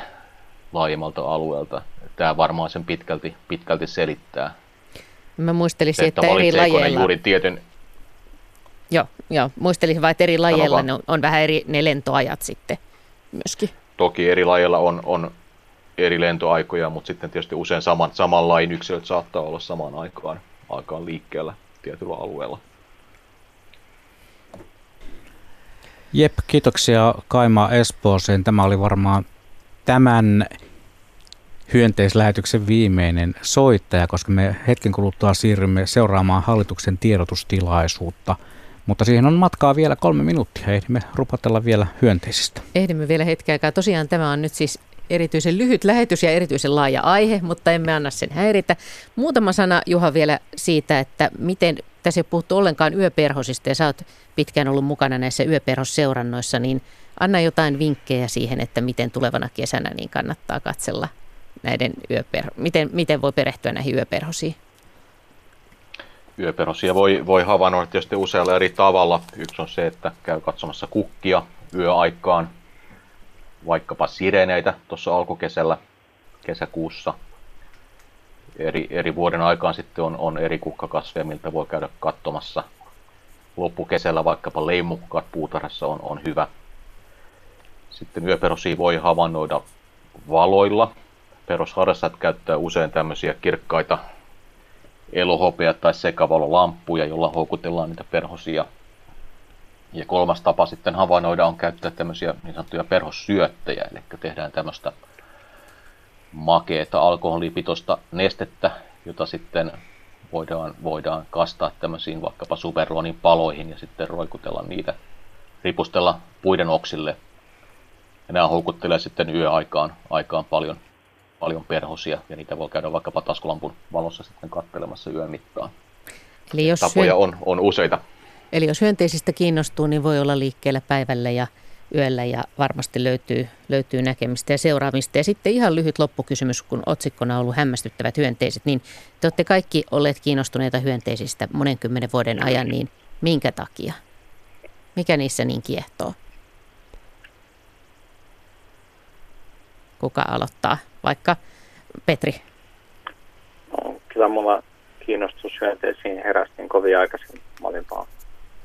laajemmalta alueelta. Tämä varmaan sen pitkälti, pitkälti selittää.
Mä muistelisin, että, että eri lajeilla...
juuri tietyn...
Joo, joo, muistelisin vain, että eri lajeilla ne on, on vähän eri ne lentoajat sitten myöskin.
Toki eri lajeilla on, on eri lentoaikoja, mutta sitten tietysti usein saman, saman lain yksilöt saattaa olla samaan aikaan, aikaan liikkeellä tietyllä alueella.
Jep, kiitoksia Kaima Espooseen. Tämä oli varmaan tämän hyönteislähetyksen viimeinen soittaja, koska me hetken kuluttua siirrymme seuraamaan hallituksen tiedotustilaisuutta. Mutta siihen on matkaa vielä kolme minuuttia. Ehdimme rupatella vielä hyönteisistä.
Ehdimme vielä hetken aikaa. Tosiaan tämä on nyt siis erityisen lyhyt lähetys ja erityisen laaja aihe, mutta emme anna sen häiritä. Muutama sana Juha vielä siitä, että miten, tässä ei puhuttu ollenkaan yöperhosista ja sä oot pitkään ollut mukana näissä yöperhosseurannoissa, niin anna jotain vinkkejä siihen, että miten tulevana kesänä niin kannattaa katsella näiden yöperho, miten, miten voi perehtyä näihin yöperhosiin?
Yöperhosia voi, voi havainnoida tietysti usealla eri tavalla. Yksi on se, että käy katsomassa kukkia yöaikaan, vaikkapa sireneitä tuossa alkukesällä, kesäkuussa. Eri, eri vuoden aikaan sitten on, on eri kukkakasveja, miltä voi käydä katsomassa. Loppukesällä vaikkapa leimukkaat puutarhassa on, on hyvä. Sitten yöperosia voi havainnoida valoilla. Perusharrastajat käyttää usein tämmöisiä kirkkaita elohopea- tai sekavalolamppuja, joilla houkutellaan niitä perhosia ja kolmas tapa sitten havainnoida on käyttää tämmöisiä niin sanottuja perhossyöttejä, eli tehdään tämmöistä makeeta alkoholipitoista nestettä, jota sitten voidaan, voidaan kastaa tämmöisiin vaikkapa superluonin paloihin ja sitten roikutella niitä, ripustella puiden oksille. Ja nämä houkuttelee sitten yöaikaan aikaan paljon, paljon perhosia ja niitä voi käydä vaikkapa taskulampun valossa sitten kattelemassa yön mittaan. Eli jos Tapoja on, on useita.
Eli jos hyönteisistä kiinnostuu, niin voi olla liikkeellä päivällä ja yöllä ja varmasti löytyy, löytyy näkemistä ja seuraamista. Ja sitten ihan lyhyt loppukysymys, kun otsikkona on ollut hämmästyttävät hyönteiset, niin te olette kaikki olleet kiinnostuneita hyönteisistä monen kymmenen vuoden ajan, niin minkä takia? Mikä niissä niin kiehtoo? Kuka aloittaa? Vaikka Petri.
No, kyllä mulla kiinnostus hyönteisiin herästiin kovin aikaisin. Mä olin vaan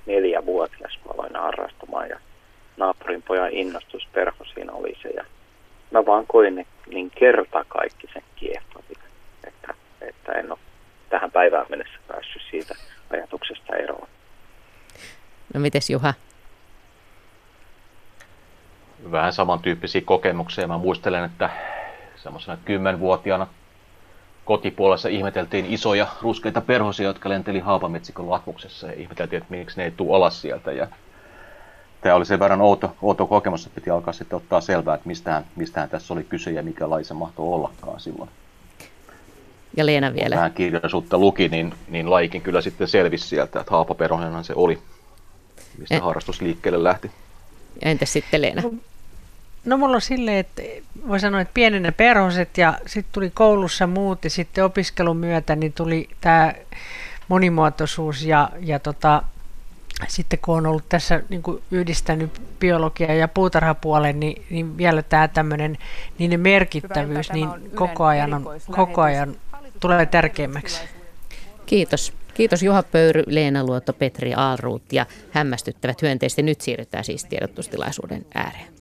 neljä vuotias, mä aloin harrastamaan ja naapurin pojan innostus perho siinä oli se. Ja mä vaan koin ne niin kerta kaikki sen kiehtovia, että, että en ole tähän päivään mennessä päässyt siitä ajatuksesta eroon.
No mites Juha?
Vähän samantyyppisiä kokemuksia. Mä muistelen, että semmoisena kymmenvuotiaana kotipuolessa ihmeteltiin isoja ruskeita perhosia, jotka lenteli haapametsikon latvuksessa ja ihmeteltiin, että miksi ne ei tule alas sieltä. Ja tämä oli sen verran outo, outo kokemus, että piti alkaa sitten ottaa selvää, että mistähän, mistähän tässä oli kyse ja mikä laji se mahtoi ollakaan silloin.
Ja Leena vielä.
Vähän kirjallisuutta luki, niin, niin lajikin kyllä sitten selvisi sieltä, että haapaperhonenhan se oli, mistä en... harrastus liikkeelle lähti.
Entäs sitten Leena?
No mulla on silleen, että voi sanoa, että pienenä perhoset ja sitten tuli koulussa muut ja sitten opiskelun myötä niin tuli tämä monimuotoisuus ja, ja tota, sitten kun on ollut tässä niin kuin yhdistänyt biologia ja puutarhapuolen, niin, niin vielä tämä tämmöinen niiden merkittävyys niin koko ajan, on, koko ajan tulee tärkeämmäksi.
Kiitos. Kiitos Juha Pöyry, Leena Luotto, Petri Aalruut ja hämmästyttävät hyönteiset. Nyt siirrytään siis tiedotustilaisuuden ääreen.